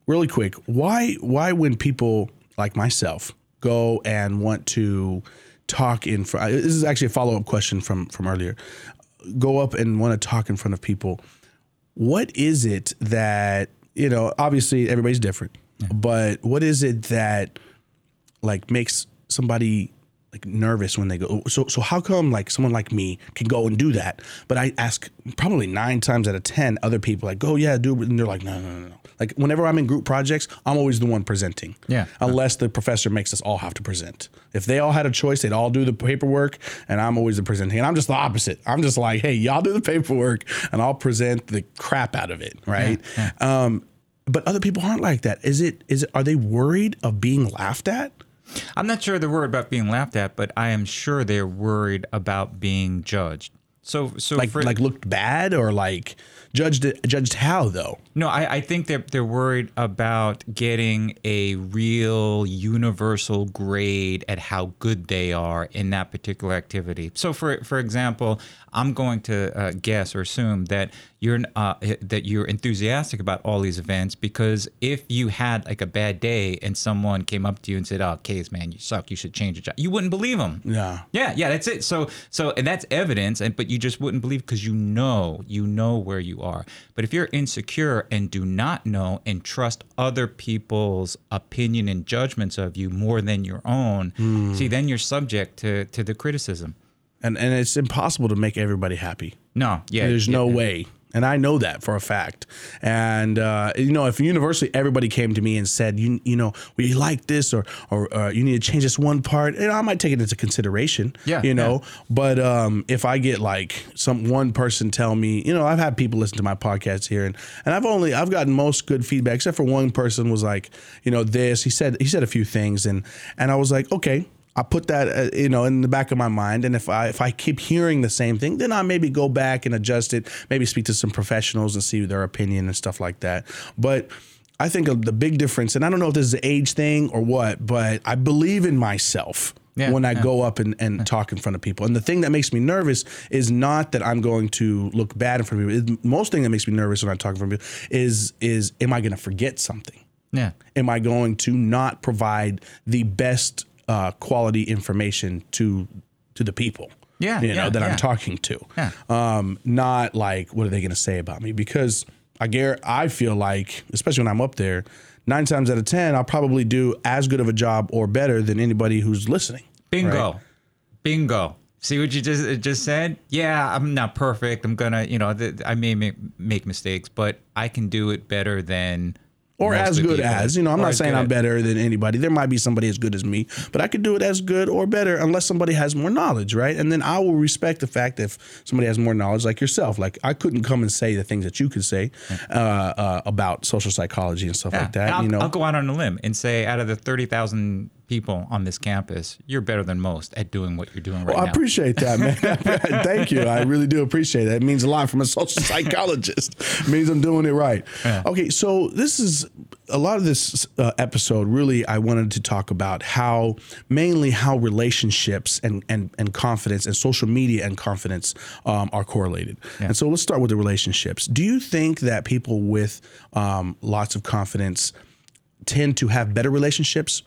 really quick, why why when people like myself go and want to talk in front. Uh, this is actually a follow up question from from earlier. Go up and want to talk in front of people. What is it that you know? Obviously, everybody's different, yeah. but what is it that like makes somebody like nervous when they go. So so how come like someone like me can go and do that? But I ask probably nine times out of ten other people like, oh yeah, do it, and they're like, no no no no. Like whenever I'm in group projects, I'm always the one presenting. Yeah. Unless the professor makes us all have to present. If they all had a choice, they'd all do the paperwork, and I'm always the presenting. And I'm just the opposite. I'm just like, hey, y'all do the paperwork, and I'll present the crap out of it, right? Yeah, yeah. Um, but other people aren't like that. Is it? Is it? Are they worried of being laughed at? I'm not sure they're worried about being laughed at, but I am sure they're worried about being judged. So so Like for, like looked bad or like judged judged how though? No, I, I think they're they're worried about getting a real universal grade at how good they are in that particular activity. So, for for example, I'm going to uh, guess or assume that you're uh, that you're enthusiastic about all these events because if you had like a bad day and someone came up to you and said, "Oh, Case, man, you suck. You should change your job," you wouldn't believe them. Yeah. Yeah, yeah, that's it. So, so, and that's evidence, and but you just wouldn't believe because you know, you know where you are. But if you're insecure and do not know and trust other people's opinion and judgments of you more than your own, hmm. see, then you're subject to to the criticism. And and it's impossible to make everybody happy. No, yeah, There's yeah, no way. And I know that for a fact. And uh, you know, if universally everybody came to me and said, you you know, we like this or or uh, you need to change this one part, you know, I might take it into consideration. Yeah, You know, but um, if I get like some one person tell me, you know, I've had people listen to my podcast here, and and I've only I've gotten most good feedback, except for one person was like, you know, this. He said he said a few things, and and I was like, okay. I put that, uh, you know, in the back of my mind, and if I if I keep hearing the same thing, then I maybe go back and adjust it. Maybe speak to some professionals and see their opinion and stuff like that. But I think of the big difference, and I don't know if this is an age thing or what, but I believe in myself Yeah, when I yeah. go up and, and talk in front of people. And the thing that makes me nervous is not that I'm going to look bad in front of people. It- most thing that makes me nervous when I talk in front of people is is am I going to forget something? Yeah. am I going to not provide the best uh, quality information to to the people? Yeah, you know yeah, that yeah. I'm talking to. Yeah. Um, not like what are they going to say about me? Because I gar- I feel like, especially when I'm up there, nine times out of ten, I'll probably do as good of a job or better than anybody who's listening. Bingo. right? Bingo. See what you just just said? Yeah, I'm not perfect. I'm gonna, you know, th- I may make, make mistakes, but I can do it better than Or as good people. as, you know, I'm Or not saying good I'm better than anybody. There might be somebody as good as me, but I could do it as good or better unless somebody has more knowledge, right? And then I will respect the fact if somebody has more knowledge, like yourself. Like I couldn't come and say the things that you could say uh, uh, about social psychology and stuff Yeah. like that. And I'll, you know, I'll go out on a limb and say, out of the thirty thousand people on this campus, you're better than most at doing what you're doing right Well, I now. appreciate that, man. Thank you. I really do appreciate that. It means a lot from a social psychologist. it means I'm doing it right. Okay, so this is a lot of this uh, episode. Really, I wanted to talk about how mainly how relationships and and and confidence and social media and confidence um, are correlated. And so let's start with the relationships. Do you think that people with um, lots of confidence tend to have better relationships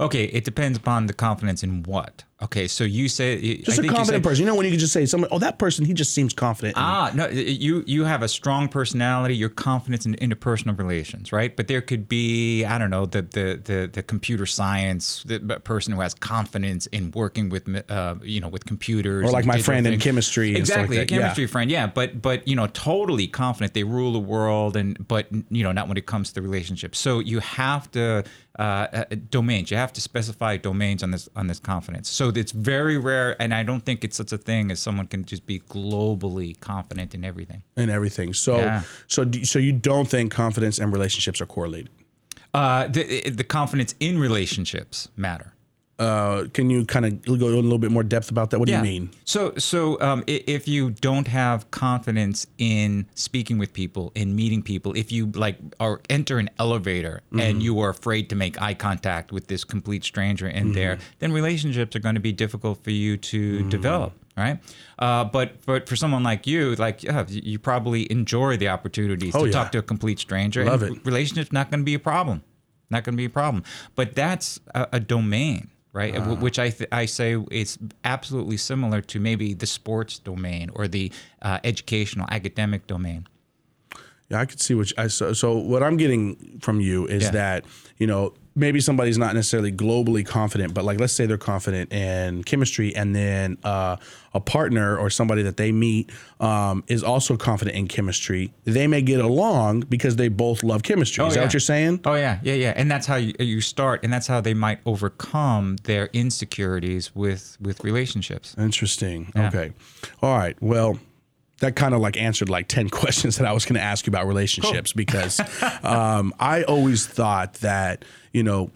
Okay, it depends upon the confidence in what. Okay, so you say Just I a think you confident said- person. You know, when you can just say, "Somebody, oh, that person, he just seems confident." Ah, no, you you have a strong personality. Your confidence in interpersonal relations, right? But there could be, I don't know, the the the, the computer science the person who has confidence in working with, uh, you know, with computers. Or like my friend in things. chemistry stuff like Exactly, that, a yeah. chemistry friend, yeah. But but you know, totally confident. They rule the world, and but you know, not when it comes to the relationship. So you have to uh, uh, domains. You have to specify domains on this on this confidence. So it's very rare, and I don't think it's such a thing as someone can just be globally confident in everything. In everything. So, Yeah. so, do, so you don't think confidence and relationships are correlated? Uh, the the confidence in relationships matter. Uh, can you kind of go in a little bit more depth about that? What do you mean? So, so um, if you don't have confidence in speaking with people, in meeting people, if you like or enter an elevator Mm-hmm. and you are afraid to make eye contact with this complete stranger in Mm-hmm. there, then relationships are going to be difficult for you to Mm-hmm. develop, right? Uh, but but for someone like you, like yeah, you you probably enjoy the opportunities Oh, to yeah. talk to a complete stranger. Love and it. Relationships not going to be a problem, not going to be a problem. But that's a, a domain right? W Which I th- I say is absolutely similar to maybe the sports domain or the uh, educational academic domain. Yeah, I could see what I so, so what I'm getting from you is Yeah. that you know maybe somebody's not necessarily globally confident, but like let's say they're confident in chemistry, and then uh, a partner or somebody that they meet um, is also confident in chemistry. They may get along because they both love chemistry. is that what you're saying? Oh yeah, yeah, yeah, and that's how you, you start, and that's how they might overcome their insecurities with with relationships. Interesting. Yeah. Okay. All right. Well, that kind of like answered like 10 questions that I was going to ask you about relationships because um, I always thought that, you know,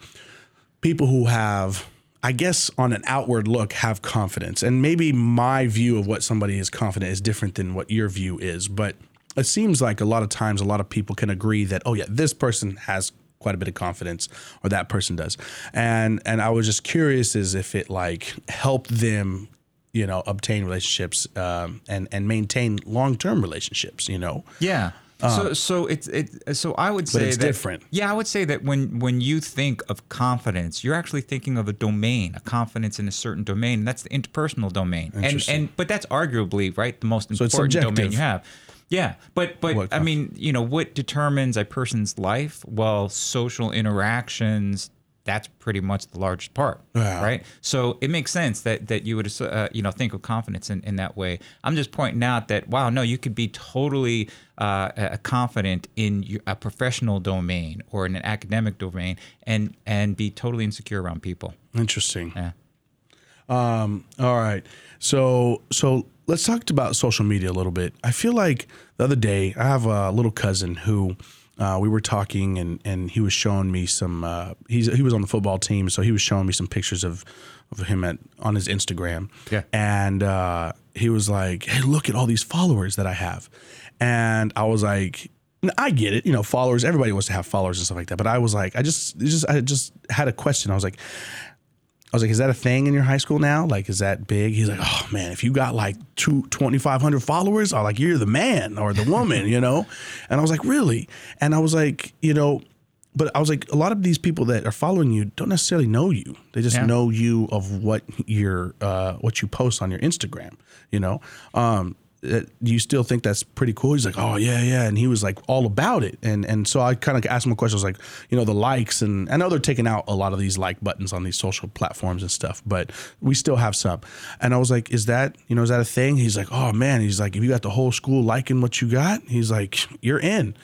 people who have I guess on an outward look, have confidence. And maybe my view of what somebody is confident is different than what your view is. But it seems like a lot of times, a lot of people can agree that, oh, yeah, this person has quite a bit of confidence or that person does. And and I was just curious as if it like helped them you know obtain relationships um, and and maintain long term relationships you know Yeah. so so it's it so I would say it's that, different. Yeah, I would say that when when you think of confidence, you're actually thinking of a domain, a confidence in a certain domain. And that's the interpersonal domain. And and but that's arguably right the most important domain you have. Yeah, but but What I mean, you know, what determines a person's life? Well, social interactions. That's pretty much the largest part, Yeah. right? So it makes sense that that you would uh, you know think of confidence in, in that way. I'm just pointing out that wow, no, you could be totally uh, confident in your, a professional domain or in an academic domain, and and be totally insecure around people. interesting Yeah. Um, all right. So so let's talk about social media a little bit. I feel like the other day I have a little cousin who uh, we were talking and and he was showing me some. Uh, he's he was on the football team, so he was showing me some pictures of of him at on his Instagram. Yeah. And uh, he was like, "Hey, look at all these followers that I have," and I was like. I get it, you know, followers. Everybody wants to have followers and stuff like that. But I was like, I just, just, I just had a question. I was like, I was like, is that a thing in your high school now? Like, is that big? He's like, oh man, if you got like two, 2,500 followers, or like you're the man or the woman, you know? And I was like, really? And I was like, you know, but I was like, a lot of these people that are following you don't necessarily know you. They just Yeah. know you of what your, uh, what you post on your Instagram, you know? Um, do you still think that's pretty cool? He's like, oh yeah, yeah, and he was like all about it, and and so I kind of asked him a question. I was like, you know, the likes, and I know they're taking out a lot of these like buttons on these social platforms and stuff, but we still have some. And I was like, is that you know, is that a thing? He's like, oh man, he's like, if you got the whole school liking what you got, he's like, you're in.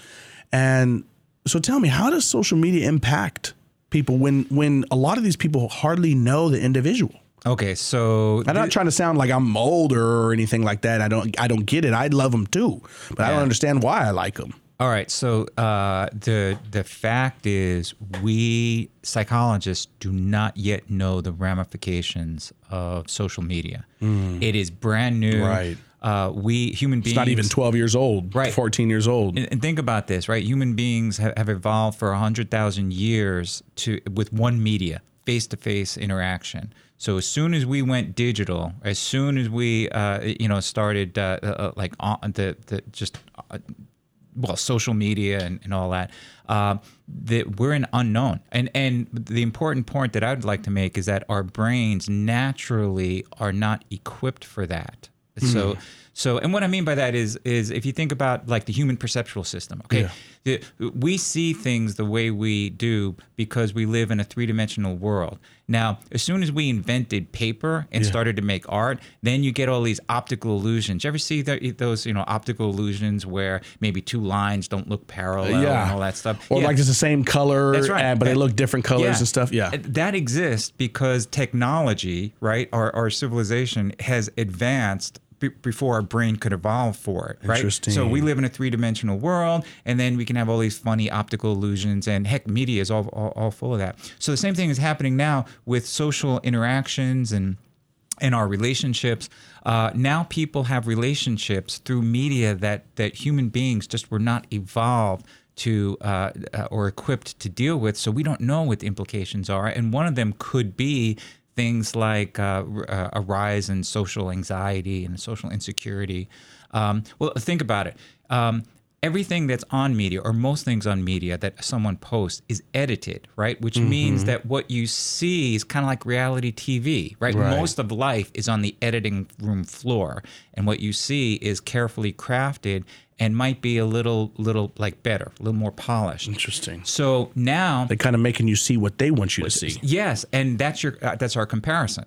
And so tell me, how does social media impact people when when a lot of these people hardly know the individual? Okay, so I'm not trying to sound like I'm older or anything like that. I don't I don't get it. I love them too, but I don't understand why I like them. All right. So uh, the the fact is, we psychologists do not yet know the ramifications of social media. It is brand new. Right. Uh, we human beings. Not even 12 years old, Right. 14 years old. And, and think about this, right? Human beings have, have evolved for hundred thousand years to with one media, face-to-face interaction. So as soon as we went digital, as soon as we, uh, you know, started uh, uh, like on the the just uh, well, social media and, and all that, uh, that we're an unknown. And and the important point that I'd like to make is that our brains naturally are not equipped for that. So so and what I mean by that is is if you think about like the human perceptual system, okay, the, we see things the way we do because we live in a three dimensional world. Now, as soon as we invented paper and started to make art, then you get all these optical illusions. You ever see the, those you know optical illusions where maybe two lines don't look parallel and all that stuff? Or Yeah. like it's the same color, That's right. and- but they look different colors and stuff. Yeah. That exists because technology, right, our, our civilization has advanced be- before our brain could evolve for it, right? Interesting. So we live in a three-dimensional world, and then we can have all these funny optical illusions, and heck, media is all, all, all full of that. So the same thing is happening now with social interactions and in our relationships. Uh, now people have relationships through media that that human beings just were not evolved to uh, uh, or equipped to deal with. So we don't know what the implications are, and one of them could be things like uh, uh, a rise in social anxiety and social insecurity. Um, well, think about it. Um, everything that's on media or most things on media that someone posts is edited, right? Which means that what you see is kind of like reality TV, right? Right. Most of life is on the editing room floor, and what you see is carefully crafted and might be a little, little like better, a little more polished. Interesting. So now they're kind of making you see what they want you to see. Yes, and that's your uh, that's our comparison.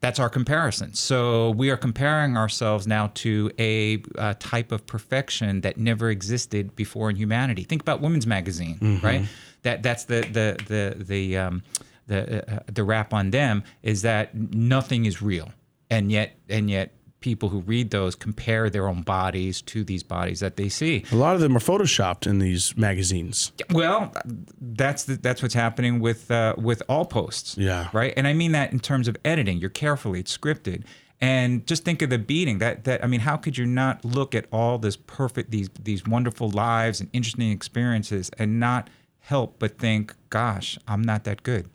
That's our comparison. So we are comparing ourselves now to a uh, type of perfection that never existed before in humanity. Think about Women's Magazine, right? That that's the the the the um, the uh, the rap on them is that nothing is real, and yet and yet people who read those compare their own bodies to these bodies that they see. A lot of them are photoshopped in these magazines. Well, that's the, that's what's happening with uh, with all posts. Yeah. Right. And I mean that in terms of editing. You're carefully. It's scripted. And just think of the beating. That that I mean, how could you not look at all this perfect these these wonderful lives and interesting experiences and not help but think, gosh, I'm not that good.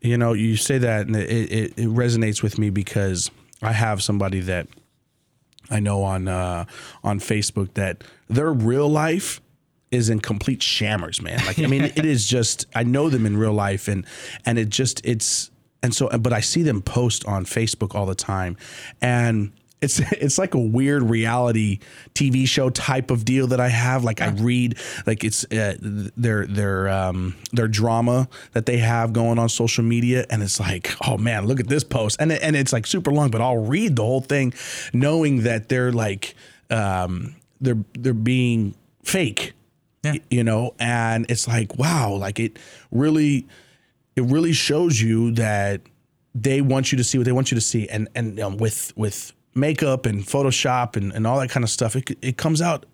You know, you say that and it, it, it resonates with me because I have somebody that I know on uh, on Facebook that their real life is in complete shammers, man. Like I mean, it is just I know them in real life, and and it just it's and so but I see them post on Facebook all the time, and it's it's like a weird reality TV show type of deal that I have. Like I read like it's uh, their their um, their drama that they have going on social media, and it's like, oh man, look at this post, and and it's like super long, but I'll read the whole thing, knowing that they're like um, they're they're being fake, Yeah. you know, and it's like wow, like it really it really shows you that they want you to see what they want you to see and and um, with with makeup and photoshop and, and all that kind of stuff it, it comes out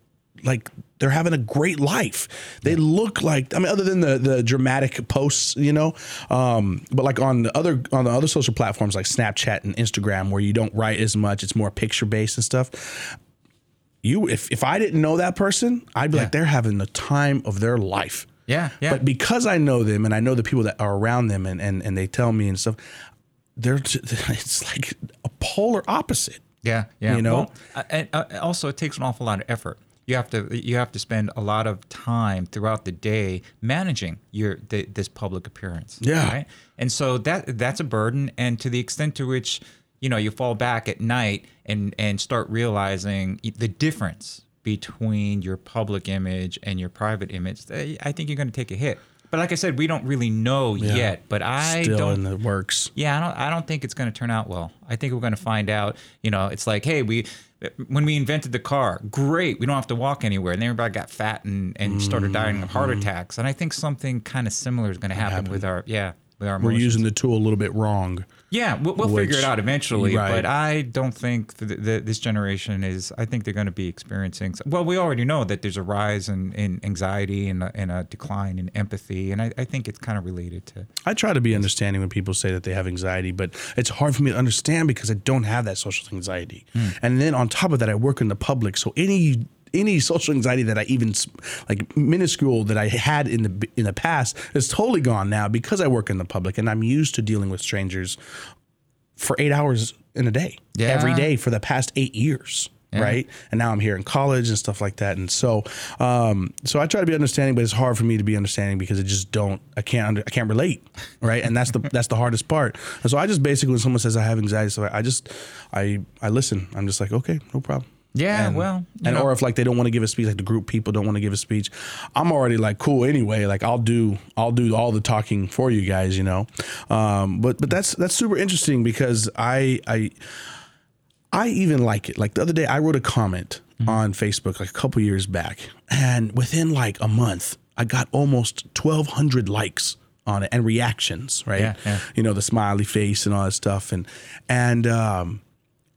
like they're having a great life they look like i mean other than the the dramatic posts you know um but like on the other on the other social platforms like snapchat and instagram where you don't write as much it's more picture based and stuff you if if i didn't know that person i'd be Yeah. like they're having the time of their life Yeah. Yeah. but because I know them and I know the people that are around them and, and, and they tell me and stuff, they're it's like a polar opposite. Yeah, yeah. You know? Well, uh, and also it takes an awful lot of effort. You have to you have to spend a lot of time throughout the day managing your the, this public appearance. Yeah. Right. And so that that's a burden. And to the extent to which you know you fall back at night and and start realizing the difference between your public image and your private image, I I think you're going to take a hit. But like I said, we don't really know yet. But I Still don't in the works. yeah, I don't. I don't think it's going to turn out well. I think we're going to find out. You know, it's like, hey, we when we invented the car, great. We don't have to walk anywhere, and then everybody got fat and and started dying of Mm-hmm. heart attacks. And I think something kind of similar is going to happen, with our yeah with our We're emotions. using the tool a little bit wrong. yeah, we'll, we'll figure it out eventually. right. But I don't think th th this generation is. I think they're going to be experiencing. Well, we already know that there's a rise in, in anxiety and a, and a decline in empathy, and I, I think it's kind of related to. I try to be understanding when people say that they have anxiety, but it's hard for me to understand because I don't have that social anxiety. Hmm. And then on top of that, I work in the public, so any any social anxiety that I even like minuscule that I had in the in the past is totally gone now because I work in the public and I'm used to dealing with strangers for eight hours in a day, Yeah. every day for the past eight years. Right. And now I'm here in college and stuff like that. And so, um, so I try to be understanding, but it's hard for me to be understanding because I just don't, I can't, under, I can't relate. Right. And that's the, that's the hardest part. And so I just basically, when someone says I have anxiety, so I just, I, I listen. I'm just like, okay, no problem. Yeah, And- well, and know- or if like they don't want to give a speech, like the group people don't want to give a speech, I'm already like cool anyway. Like I'll do I'll do all the talking for you guys, you know. Um, but but that's that's super interesting because I I I even like it. Like the other day, I wrote a comment Mm-hmm. on Facebook like a couple years back, and within like a month, I got almost 1,200 likes on it and reactions. Right, Yeah, yeah. you know the smiley face and all that stuff, and and um,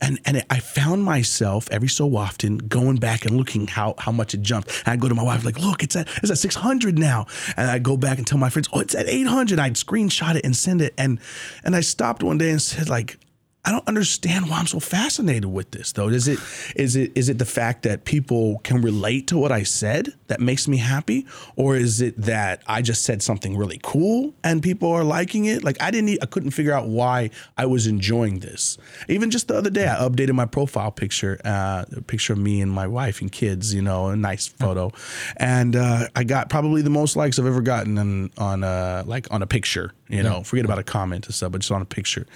and and I found myself every so often going back and looking how how much it jumped. And I go to my wife like, look, it's at it's at six hundred now, and I'd go back and tell my friends, oh, it's at eight hundred. I'd screenshot it and send it, and and I stopped one day and said like. I don't understand why I'm so fascinated with this though. Is it is it is it the fact that people can relate to what I said that makes me happy or is it that I just said something really cool and people are liking it? Like I didn't I couldn't figure out why I was enjoying this. Even just the other day I updated my profile picture uh a picture of me and my wife and kids, you know, a nice photo. And uh I got probably the most likes I've ever gotten on on uh like on a picture, you know. Forget about a comment or stuff, but just on a picture.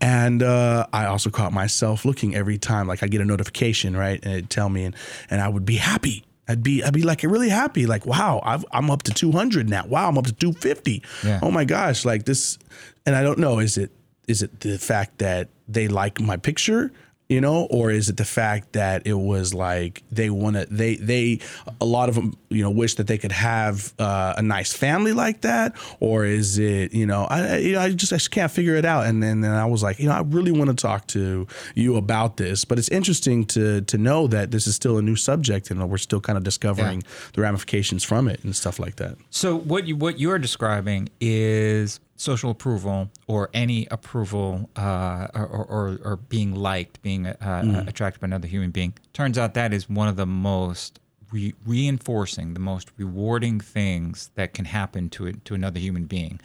And uh I also caught myself looking every time like I get a notification, right? And it'd tell me and and I would be happy. I'd be I'd be like really happy, like wow, I've, I'm up to 200 now. Wow, I'm up to 250. Yeah. Oh my gosh, like this, and I don't know, is it is it the fact that they like my picture, you know or is it the fact that it was like they want to they they a lot of them you know wish that they could have uh, a nice family like that? Or is it you know I you know, I just I just can't figure it out. And then, then I was like you know I really want to talk to you about this. But it's interesting to to know that this is still a new subject and we're still kind of discovering yeah. the ramifications from it and stuff like that. So what you what you're describing is social approval or any approval uh, or, or, or, being liked, being uh, mm. attracted by another human being. Turns out that is one of the most re- reinforcing, the most rewarding things that can happen to it, to another human being.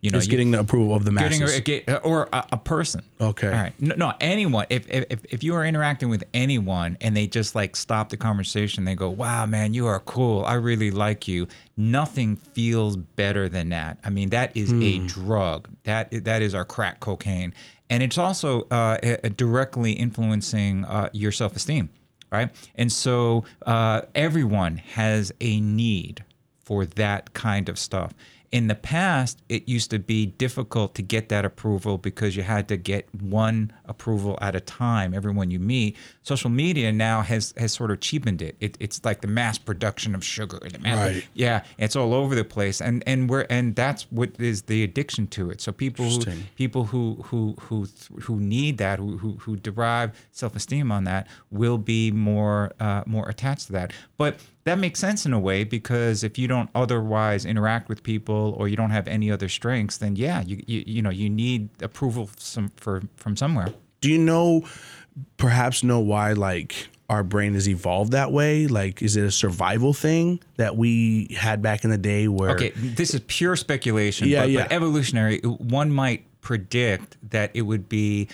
You know, getting the approval of the masses, getting, or a, a, person. Okay. All right. No, no, anyone. If, if if you are interacting with anyone and they just like stop the conversation, they go, "Wow, man, you are cool. I really like you." Nothing feels better than that. I mean, that is a hmm. drug. That that is our crack cocaine, and it's also uh, directly influencing uh, your self esteem, right? And so uh, everyone has a need for that kind of stuff. In the past, it used to be difficult to get that approval because you had to get one approval at a time, everyone you meet. Social media now has has sort of cheapened it. it it's like the mass production of sugar. Right. Yeah, it's all over the place, and and we're and that's what is the addiction to it. So people who people who who who who need that, who who, who derive self esteem on that, will be more uh, more attached to that. But that makes sense in a way because if you don't otherwise interact with people or you don't have any other strengths, then yeah, you you, you know you need approval from for from somewhere. Do you know, perhaps know why like our brain has evolved that way? Like, is it a survival thing that we had back in the day where? Okay, this is pure speculation. Yeah, but, yeah. But evolutionary, one might predict that it would be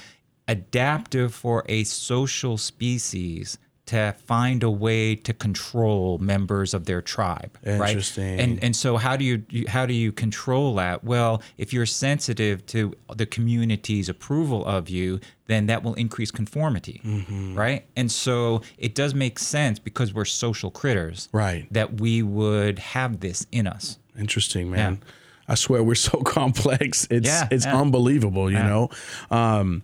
adaptive for a social species to find a way to control members of their tribe Interesting. right and and so how do you how do you control that? Well if you're sensitive to the community's approval of you then that will increase conformity mm-hmm. right? And so it does make sense because we're social critters right. that we would have this in us. Interesting man. Yeah. i swear we're so complex. It's yeah, it's yeah. unbelievable you know? Um,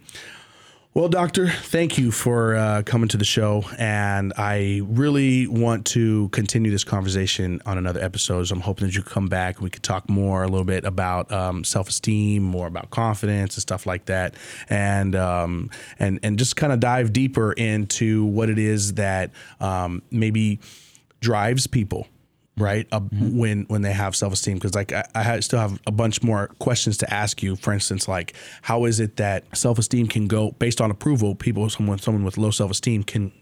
well, Doctor, thank you for uh, coming to the show. And I really want to continue this conversation on another episode. So I'm hoping that you come back and we could talk more a little bit about um, self esteem, more about confidence and stuff like that. And, um, and, and just kind of dive deeper into what it is that um, maybe drives people right? Uh, mm-hmm. When when they have self esteem, because like I, I, still have a bunch more questions to ask you. For instance, like how is it that self esteem can go based on approval? People, someone someone with low self esteem can,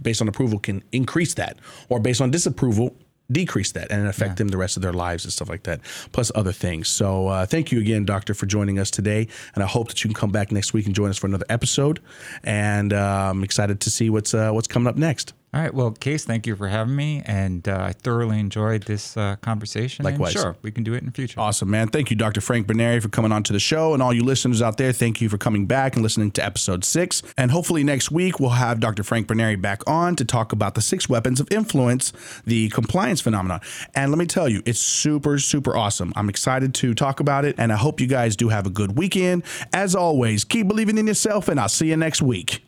based on approval, can increase that, or based on disapproval, decrease that and affect yeah. them the rest of their lives and stuff like that, plus other things. So uh, thank you again, Doctor, for joining us today. And I hope that you can come back next week and join us for another episode. And uh, I'm excited to see what's uh, what's coming up next. All right. Well, Case, thank you for having me. And uh, I thoroughly enjoyed this uh, conversation. Likewise. Sure, we can do it in the future. Awesome, man. Thank you, Dr. Frank Bernieri, for coming on to the show. And all you listeners out there, thank you for coming back and listening to episode six. And hopefully next week, we'll have Dr. Frank Bernieri back on to talk about the six weapons of influence, the compliance phenomenon. And let me tell you, it's super, super awesome. I'm excited to talk about it. And I hope you guys do have a good weekend. As always, keep believing in yourself, and I'll see you next week.